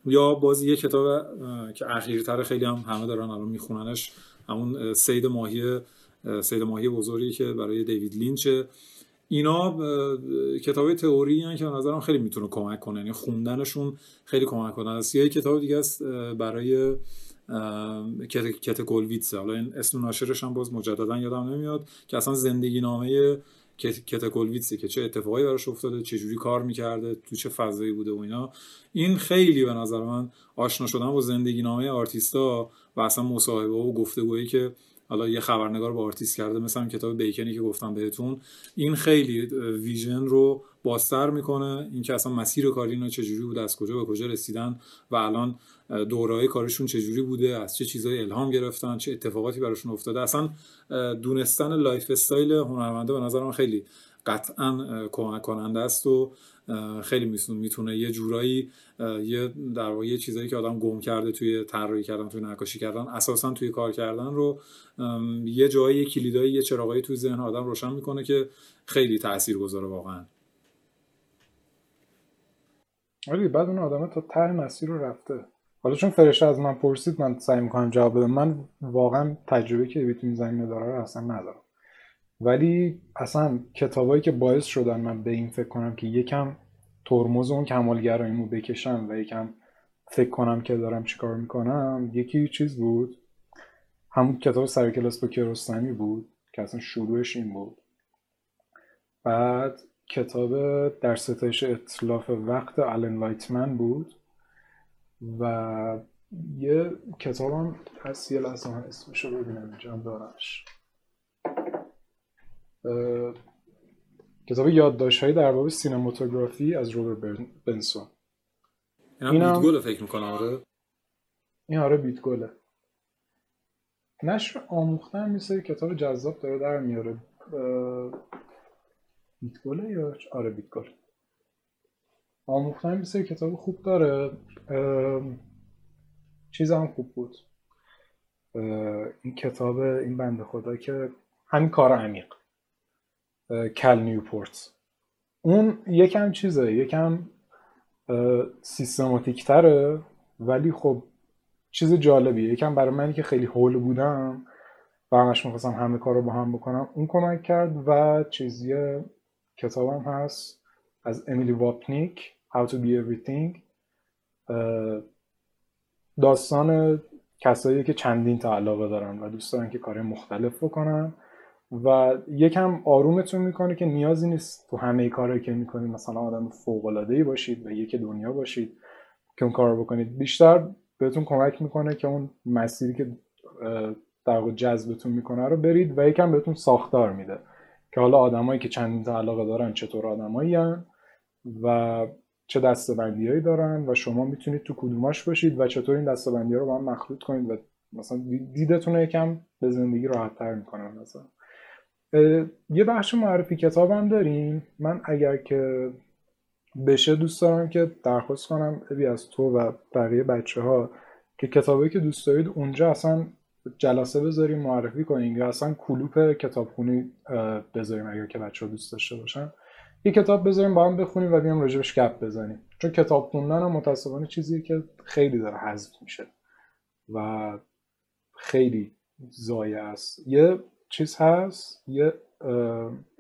یا بازی یه کتاب که اخیرتر خیلی هم همه دارن الان میخوننش همون سید ماهی سید ماهی بزرگی که برای دیوید لینچه اینا کتاب تئوری هن که به نظرم خیلی می‌تونه کمک کنه یعنی خوندنشون خیلی کمک کنه. است یه کتاب دیگه است برای کت گلویتس حالا این اسم ناشرش هم باز مجددا یادم نمیاد که اصلا زندگی نامه کت گلویتسه که چه اتفاقایی براش افتاده چه جوری کار می‌کرده تو چه فضایی بوده و اینا. این خیلی به نظر من آشنا شدن با زندگی نامه آرتیستا و اصلا مصاحبه و گفتگویی که حالا یه خبرنگار با آرتیست کرده مثلا کتاب بیکنی که گفتم بهتون. این خیلی vision رو بازتر می‌کنه. اینکه اصلا مسیر کاری اینا چجوری بوده از کجا به کجا رسیدن و الان دورهای کارشون چجوری بوده از چه چیزای الهام گرفتن چه اتفاقاتی براشون افتاده. اصلا دونستن lifestyle هنرمنده به نظر من خیلی قطعا کمک کننده است و خیلی می‌تونه یه جورایی یه در واقع یه چیزایی که آدم گم کرده توی طراحی کردن توی نقاشی کردن اساسا توی کار کردن رو یه جایی کلیدایی یه چراغایی توی ذهن آدم روشن می‌کنه که خیلی تاثیر گذاره واقعا. آره بعد اون آدم تا ته مسیر رو رفته. حالا چون فرشه از من پرسید من سعی می‌کنم جواب بدم. من واقعا تجربه که بیتون زمینه رو اصلا ندارم. ولی اصلا کتابایی که باعث شدن من به این فکر کنم که یکم ترمز اون کمالگراییمو بکشم و یکم فکر کنم که دارم چیکار می‌کنم یکی چیز بود. همون کتاب سر کلاس با کیارستمی بود که اصلا شروعش این بود. بعد کتاب در ستایش اطلاف وقت آلن لایتمن بود. و یه کتابم هست یه لحظه من اسمش رو ببینم اینجا دارمش. کتاب یادداشت هایی در باب سینماتوگرافی از روبر بنسون. این هم بیتگوله فکر می‌کنم آره. این آره بیتگوله نشر آموختن میسه کتاب جذاب داره در میاره. بیتگوله یا آره بیتگوله آموختن میسه کتاب خوب داره. چیز هم خوب بود. این کتاب این بنده خدا که همین کار عمیق. کل نیوپورت. اون یکم چیزه یکم سیستماتیک تره ولی خب چیز جالبیه. یکم برای منی که خیلی هول بودم و همش می‌خواستم همه کار رو با هم بکنم اون کمک کرد و چیزی کتابم هست از امیلی واپنیک. How to be everything. داستان کسایی که چندین تا علاقه دارن و دوست دارن که کار مختلف بکنن. و یکم آرومتون می‌کنه که نیازی نیست تو همه کارهایی که می‌کنید مثلا آدم فوق العاده ای باشید و یک دنیا باشید که اون کار بکنید. بیشتر بهتون کمک می‌کنه که اون مسیری که در واقع جذبتون می‌کنه رو برید و یکم بهتون ساختار میده که حالا آدمایی که چندین تا علاقه دارن چطور آدمایی و چه دستبندیهایی دارن و شما می‌تونید تو کدوماش باشید و چطور این دستبندی ها رو با هم مخلوط کنید و مثلا دیدتون یکم به زندگی راحت تر می‌کنه مثلا یه بخش معرفی کتاب هم داریم. من اگر که بشه دوست دارم که درخواست کنم ابی از تو و بقیه بچه ها که کتابی که دوست دارید اونجا اصلا جلسه بذاریم معرفی کنیم یا اصلا کلوپ کتابخونی بذاریم اگر که بچه ها دوست داشته باشن. یه کتاب بذاریم با هم بخونیم و بیام راجبش گپ بزنیم. چون کتاب خوندن هم متاسفانه چیزیه که خیلی داره حذف میشه و خیلی زایه است. یه چیز هست یه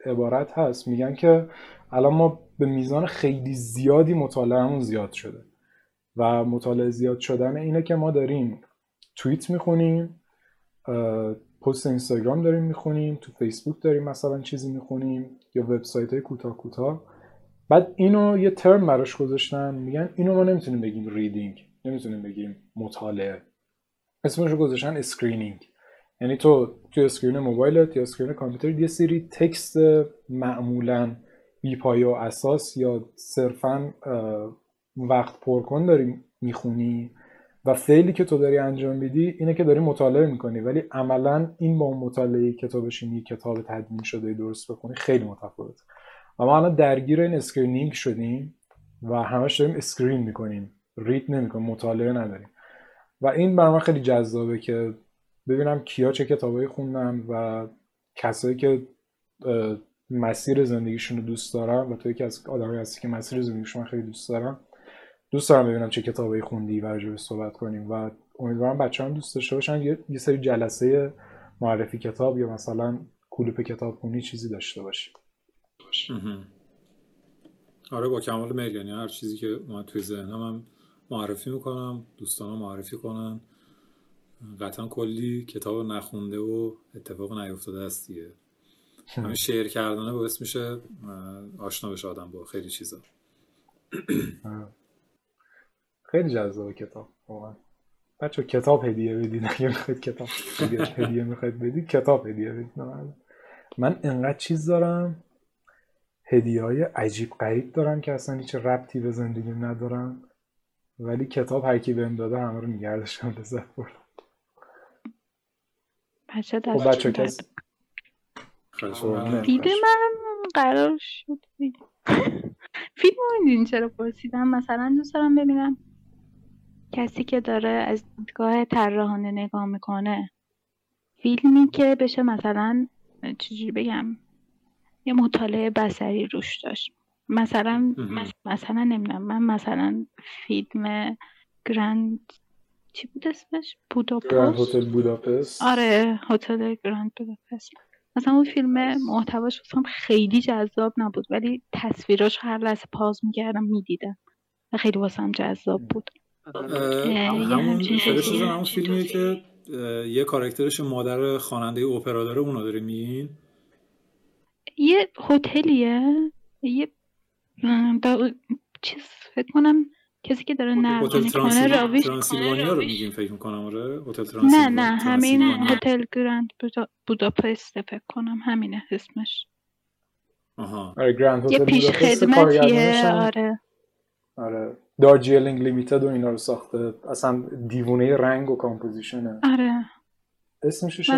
عبارت هست. میگن که الان ما به میزان خیلی زیادی مطالعهمون زیاد شده و مطالعه زیاد شدن اینه که ما داریم توییت می‌خونیم پست اینستاگرام داریم می‌خونیم تو فیسبوک داریم مثلا چیزی می‌خونیم یا وبسایت های کوتاه کوتاه. بعد اینو یه ترم براش گذاشتن میگن اینو ما نمی‌تونیم بگیم reading نمی‌تونیم بگیم مطالعه. اسمش رو گذاشتن screening. یعنی تو تو screen موبایلت یا screen کامپیوتر یه سری text معمولا بی و اساس یا صرفا وقت پرکن داری می‌خونی. و فعلی که تو داری انجام میدی اینه که داری مطالعه می‌کنی. ولی عملا این با مطالعه کتاب بشینی کتاب تدوین شده درست بکنی خیلی متفاوته. و ما الان درگیر این screening شدیم و همش داریم screen می‌کنیم. read نمی‌کنیم مطالعه نداریم. و این برای من خیلی جذابه که ببینم کیا چه کتابایی خوندن و کسایی که مسیر زندگیشون رو دوست دارن و تو یکی از آدمایی هستی که مسیر زندگیشون خیلی دوست دارن دوست دارم ببینم چه کتابایی خوندی و راجبش صحبت کنیم و امیدوارم بچه هم دوست داشته باشن. یه, یه سری جلسه معرفی کتاب یا مثلا کلوپ کتاب خونی چیزی داشته باشیم. آره با کمال میل یعنی هر چیزی که من توی ذهنم هم معرفی می‌کنم دوستانم معرفی کنن. قطعا کلی کتاب نخونده و اتفاق نیفتاده است دیگه. همین شعر کردنه باعث میشه آشنا بشه آدم با خیلی چیزا. خیلی جذاب کتاب واقعا. بچه کتاب هدیه بدید اگه می‌خواید *laughs* کتاب هدیه می‌خواید بدید کتاب هدیه بدید من انقدر چیز دارم هدیه های عجیب غریب دارم که اصلا هیچ ربطی به زندگیم ندارم ولی کتاب هر کی بهم داده همه رو نگردشم لذت بردم بچه خب دست کس فیلم من قرار شد. *laughs* فیلم رو چرا پرسیدم؟ مثلا دوست دارم ببینم. کسی که داره از دیدگاه طراحانه نگاه می‌کنه فیلمی که بشه مثلا چجوری بگم یه مطالعه بسری روش داشت. مثلا مثلا نمی‌دونم من مثلا فیلم گرند چی بود اسمش؟ بوداپست؟ هتل بوداپست. آره هتل گراند بوداپست. مثلا اون فیلم محتواش واسم خیلی جذاب نبود ولی تصویراش هر لحظه پاز می‌کردم می‌دیدم. و خیلی واسم جذاب بود. همون همون فیلمیه که یه کاراکترش مادر خواننده اپرا داره اونو داره میگین یه هتلیه؟ یه چیز فکر کنم کسی که داره نقل می‌کنه راویش ترانسیلوانیا رو میگیم فکر می‌کنم آره. هتل نه نه همین هتل گراند بوداپست فکر کنم همینه اسمش. آها. آره گراند یه پیش خدمتیه آره. آره. Darjeeling Limited و اینا رو ساخته. اصلا دیوونه رنگ و composition ه. آره. اسمش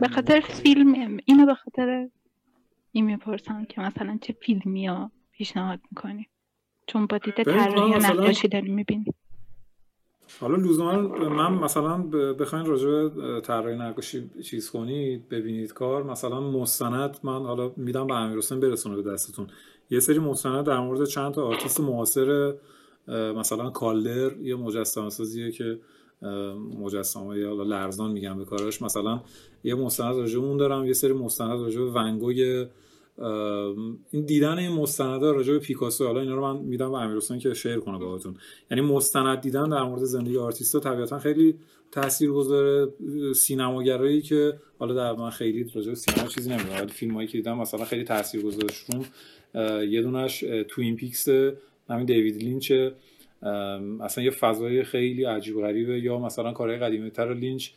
به خاطر فیلم اینو به خاطر این می‌پرسم که مثلا چه فیلمی ها پیشنهاد می‌کنی؟ چون با دید طراحی نقاشی داری می‌بینی حالا لزوما من مثلا بخواین راجع به طراحی نقاشی چیز کنید ببینید کار. مثلا مستند من حالا میدم به امیر حسین برسونه به دستتون. یه سری مستند در مورد چند تا آرتیست معاصر مثلا کالدر یه مجسمه سازیه که مجسمه یا لرزان میگن به کاراش. مثلا یه مستند راجع اون دارم یه سری مستند راجع به این دیدن این مستندا راجع به پیکاسو. حالا اینا رو من میدم به امیرحسین که share کنه باهاتون. یعنی مستند دیدن در مورد زندگی آرتیستا طبیعتا خیلی تاثیر گذاره سینماگرایی که حالا در من خیلی راجع به سینما چیزی نمی‌دونم ولی فیلمایی که دیدم مثلا خیلی تاثیر گذارشون یه دونش Twin Peaks همین دیوید لینچ اصلا یه فضای خیلی عجیب غریبه. یا مثلا کارهای قدیمی تر لینچ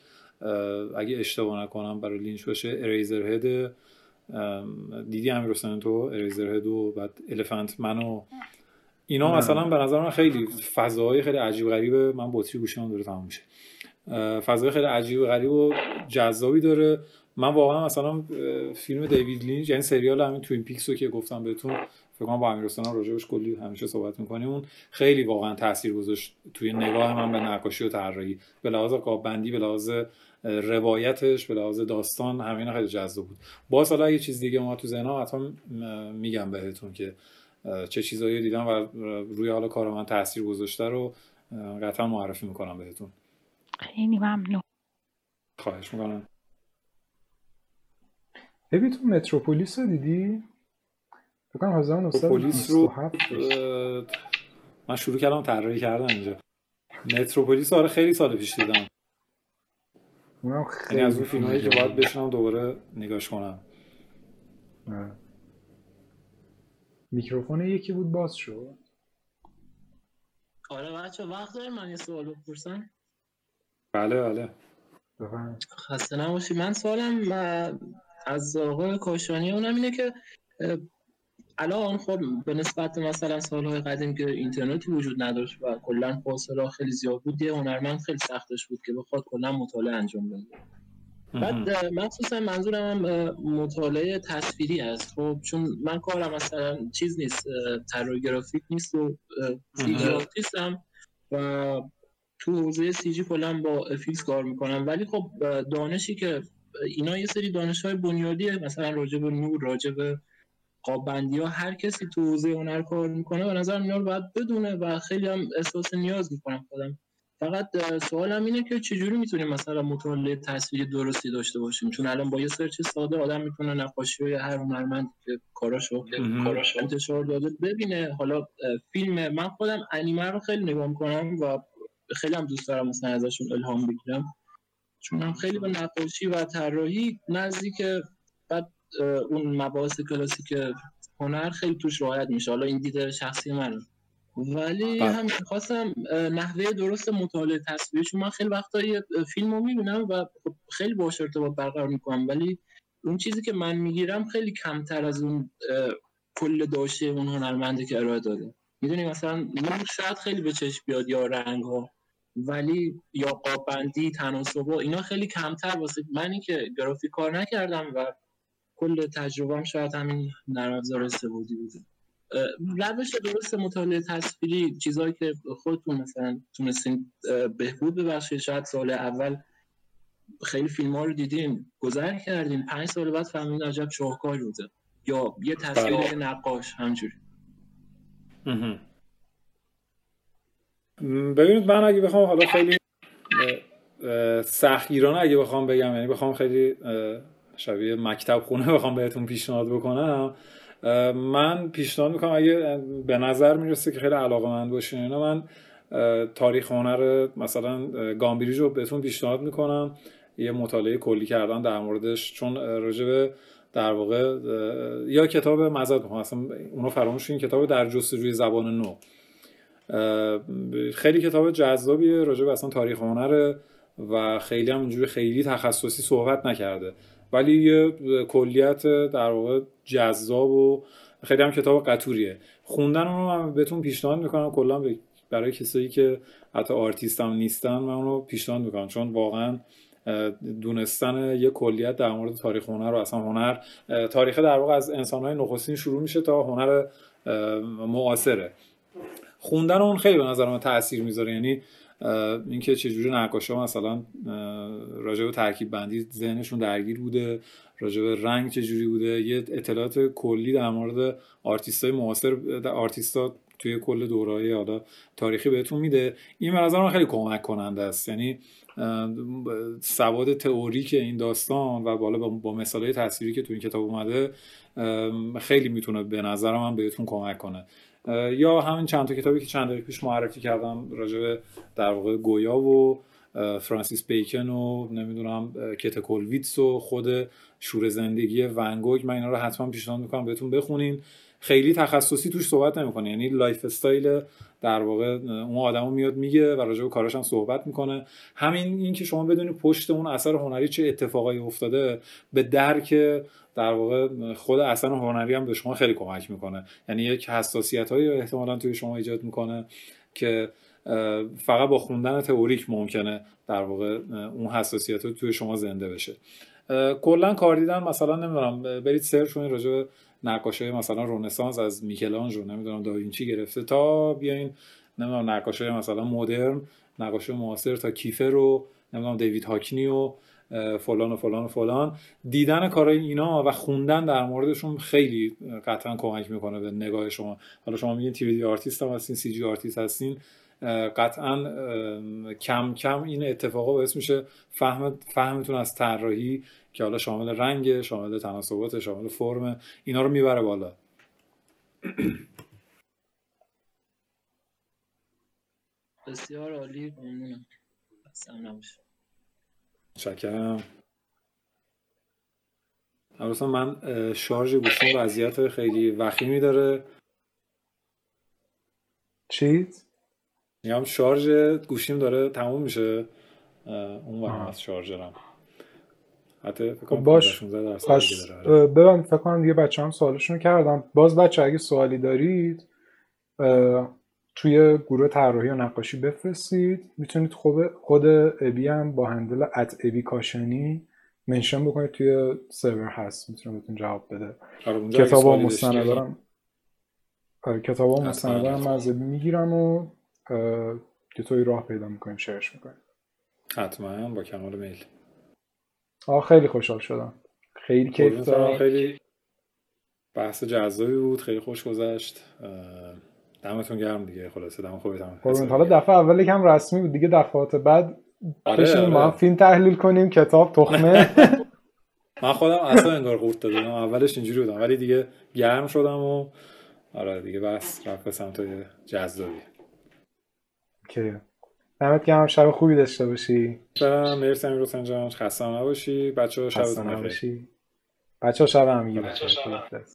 اگه اشتباه نکنم برای لینچ باشه Eraserhead دیدی امیر تو Eraserhead و بعد Elephant Man و اینا مثلا به نظر من خیلی فضاهای خیلی عجیب غریبه. من باتری گوشیم داره تموم میشه. فضای خیلی عجیب غریب و جذابی داره. من واقعا مثلا فیلم دیوید لینچ یعنی سریال همین Twin Peaks رو که گفتم بهتون فکر کنم با امیر حسین راجعش کلی همیشه صحبت می‌کنیم. اون خیلی واقعا تاثیر گذاشت توی نگاه من به نقاشی و طراحی. به لحاظ قاب بندی به لحاظ روایتش به لحاظ داستان همین خیلی جذاب بود. با حالا اگه چیز دیگه ما تو ذهنم حتما میگم بهتون که چه چیزایی دیدم و روی حالا کار من تاثیر گذاشته رو قطعا معرفی می‌کنم بهتون. خیلی ممنون. خواهش می‌کنم. ببین تو متروپولیس رو دیدی؟ بکنم 1927 رو من شروع کردم طراحی کردم اینجا. متروپولیس آره خیلی سال پیش دیدم. اونم خیلی از اون فیلم که باید بشنم دوباره نگاش کنم. میکروفون یکی بود باز شد. آره بچه وقت داریم من یه سوال بپرسم. بله بله. خسته نباشی من سوالم از آقای کاشانی اونم اینه که الان خب به نسبت مثلا سالهای قدیم که اینترنتی وجود نداشت و کلا فاصله خیلی زیاد بود یه هنرمند خیلی سختش بود که بخواد کلا مطالعه انجام بده. بعد مخصوصا منظورم مطالعه تصویری است. خب چون من کارم مثلا چیز نیست طراحی گرافیک نیست و آرتیستم و تو حوزه CG کلا با FX کار می‌کنم. ولی خب دانشی که اینا یه سری دانش های بنیادیه. مثلا راجع به نور راجع به قابندی ها هر کسی تو حوزه هنر کار می‌کنه به نظر میاد باید بدونه و خیلی هم احساس نیاز می‌کنم خودم فقط سوالم اینه که چجوری می‌تونیم مثلا مطالعه تصویری درستی داشته باشیم؟ چون الان با یه سرچ ساده آدم می‌تونه نقاشی های هر هنرمند که کاراشو کاراشو انتشار داده ببینه. حالا فیلم من خودم انیمه رو خیلی نگاه می‌کنم و خیلی هم دوست دارم مثلا ازشون الهام بگیرم. چون هم خیلی به نقاشی و طراحی نزدیک اون مباحث کلاسیک هنر خیلی توش رعایت میشه. حالا این دیده شخصی منه. ولی بله. هم خواستم نحوه درست مطالعه تصویری چون من خیلی وقتا یه فیلم رو می‌بینم و خب خیلی باش ارتباط برقرار می‌کنم. ولی اون چیزی که من می‌گیرم خیلی کمتر از اون کل داشته اون هنرمنده که ارائه داده. می‌دونی مثلا من شاید خیلی به چشم بیاد یا رنگ ها ولی یا قابندی تناسب اینا خیلی کمتر واسه منی که گرافیک کار نکردم و کل تجربهم شاید همین نرم افزار استفاده بوده. روش درست مطالعه تصویری چیزهایی که خودتون مثلا تونستین بهبود ببخشید شاید سال اول خیلی فیلم ها رو دیدیم گذر کردیم پنج سال بعد فهمیدین عجب شاهکار بوده. یا یه تصویر بله. نقاش همجوری. ببینید من اگه بخوام حالا خیلی سختگیرانه اگه بخوام بگم یعنی بخوام خیلی شبیه مکتب خونه بخوام بهتون پیشنهاد بکنم. من پیشنهاد می‌کنم اگه به نظر می‌رسه که خیلی علاقه من باشین اینا من تاریخ هنر مثلا گامبریج رو بهتون پیشنهاد می‌کنم. یه مطالعه کلی کردن در موردش چون راجب در واقع یا کتاب مزاد می‌خوام اصلا اونو فراموش این کتاب در جستجوی زبان نو. خیلی کتاب جذابیه راجب اصلا تاریخ هنر و خیلی هم اینجوری خیلی تخصصی صحبت نکرده. ولی یه کلیت در واقع جذاب و خیلی هم کتاب قطوریه. خوندن رو من بهتون پیشنهاد می‌کنم کلا برای کسایی که حتی آرتیست هم نیستن من اونو پیشنهاد می‌کنم. چون واقعا دونستن یه کلیت در مورد تاریخ هنر و اصلا هنر تاریخ در واقع از انسانهای نخستین شروع میشه تا هنر معاصره. خوندن اون خیلی به نظر من تاثیر می‌ذاره. یعنی اینکه چجوری ها مثلا راجع به ترکیب بندی ذهنشون درگیر بوده راجع به رنگ چجوری بوده یه اطلاعات کلی در مورد آرتیستای معاصر آرتیستا توی کل دورهای حالا تاریخی بهتون میده. این به نظر من خیلی کمک کننده است. یعنی سواد تئوریک این داستان و بالا با مثالهای تصویری که تو این کتاب اومده خیلی می‌تونه به نظر من بهتون کمک کنه. یا همین چند تا کتابی که چند دقیقه پیش معرفی کردم راجع در واقع گویا و فرانسیس بیکن و نمی‌دونم کته کولویتس و خود شور زندگی ونگوگ من اینا رو حتما پیشنهاد می‌کنم بهتون بخونین. خیلی تخصصی توش صحبت نمی‌کنه. یعنی lifestyle در واقع اون آدمو میاد میگه و راجع به کاراش هم صحبت می‌کنه. همین این که شما بدونید پشت اون اثر هنری چه اتفاقایی افتاده به درک در واقع خود اثر هنری هم به شما خیلی کمک می‌کنه. یعنی یک حساسیت های احتمالا توی شما ایجاد می‌کنه که فقط با خوندن تئوریک ممکنه در واقع اون حساسیت توی شما زنده بشه. کلا کار دیدن مثلا نمی‌دونم برید سرچ کنید راجع نقاشی مثلا رنسانس از میکلانژو نمی‌دونم داوینچی گرفته تا بیاین نمی‌دونم نقاشی مثلا مدرن نقاشی معاصر تا کیفر رو نمی‌دونم دیوید هاکنی و فلان و فلان و فلان. دیدن کارهای اینا و خوندن در موردشون خیلی قطعا کمک می‌کنه به نگاه شما. حالا شما میگین تیوی آرتیست هم هستین CG artist هستین قطعا کم کم این اتفاقا باعث میشه فهم فهمتون از طراحی که حالا شامل رنگ شامل تناسبات شامل فرم اینا رو می‌بره بالا. بسیار عالی ممنونم. شکرم. من شارژ گوشیم وضعیت خیلی وخیمی داره. چیز؟ میگم شارژ گوشیم داره تموم میشه. اون وقت از شارژرم. حتی فکر باش. پس ببین فکر کنم دیگه بچه هم سوالشون کردم. باز بچه اگه سوالی دارید توی گروه طراحی و نقاشی بفرستید. می‌تونید خود خود ابی هم با هندل ات ابی کاشانی منشن بکنید. توی سرور هست. می‌تونه بهتون جواب بده. آره، کتاب و مستندارم آره کتاب و مستندارم از ابی می‌گیرم و که توی راه پیدا می‌کنیم شیرش می‌کنیم حتما با کمال میل. آه خیلی خوشحال شدم. خیلی کیف دارم. خیلی بحث جذابی بود خیلی خوش گذشت. دمتون گرم دیگه. خلاصه دم قربونت. حالا دفعه اول یکم رسمی بود دیگه دفعات بعد آره، آره. ما هم فیلم تحلیل کنیم کتاب تخمه. *laughs* من خودم اصلا انگار قورت دادم. اولش اینجوری بودم ولی دیگه گرم شدم و آره دیگه بس رفت به سمت جذابی. که دمت گرم شب خوبی داشته باشی. برم مرسی امیر حسین جان. خسته نباشی. بچه ها خسته شبتون بخیر نباشی بچه ها شب بخیر خداحافظ.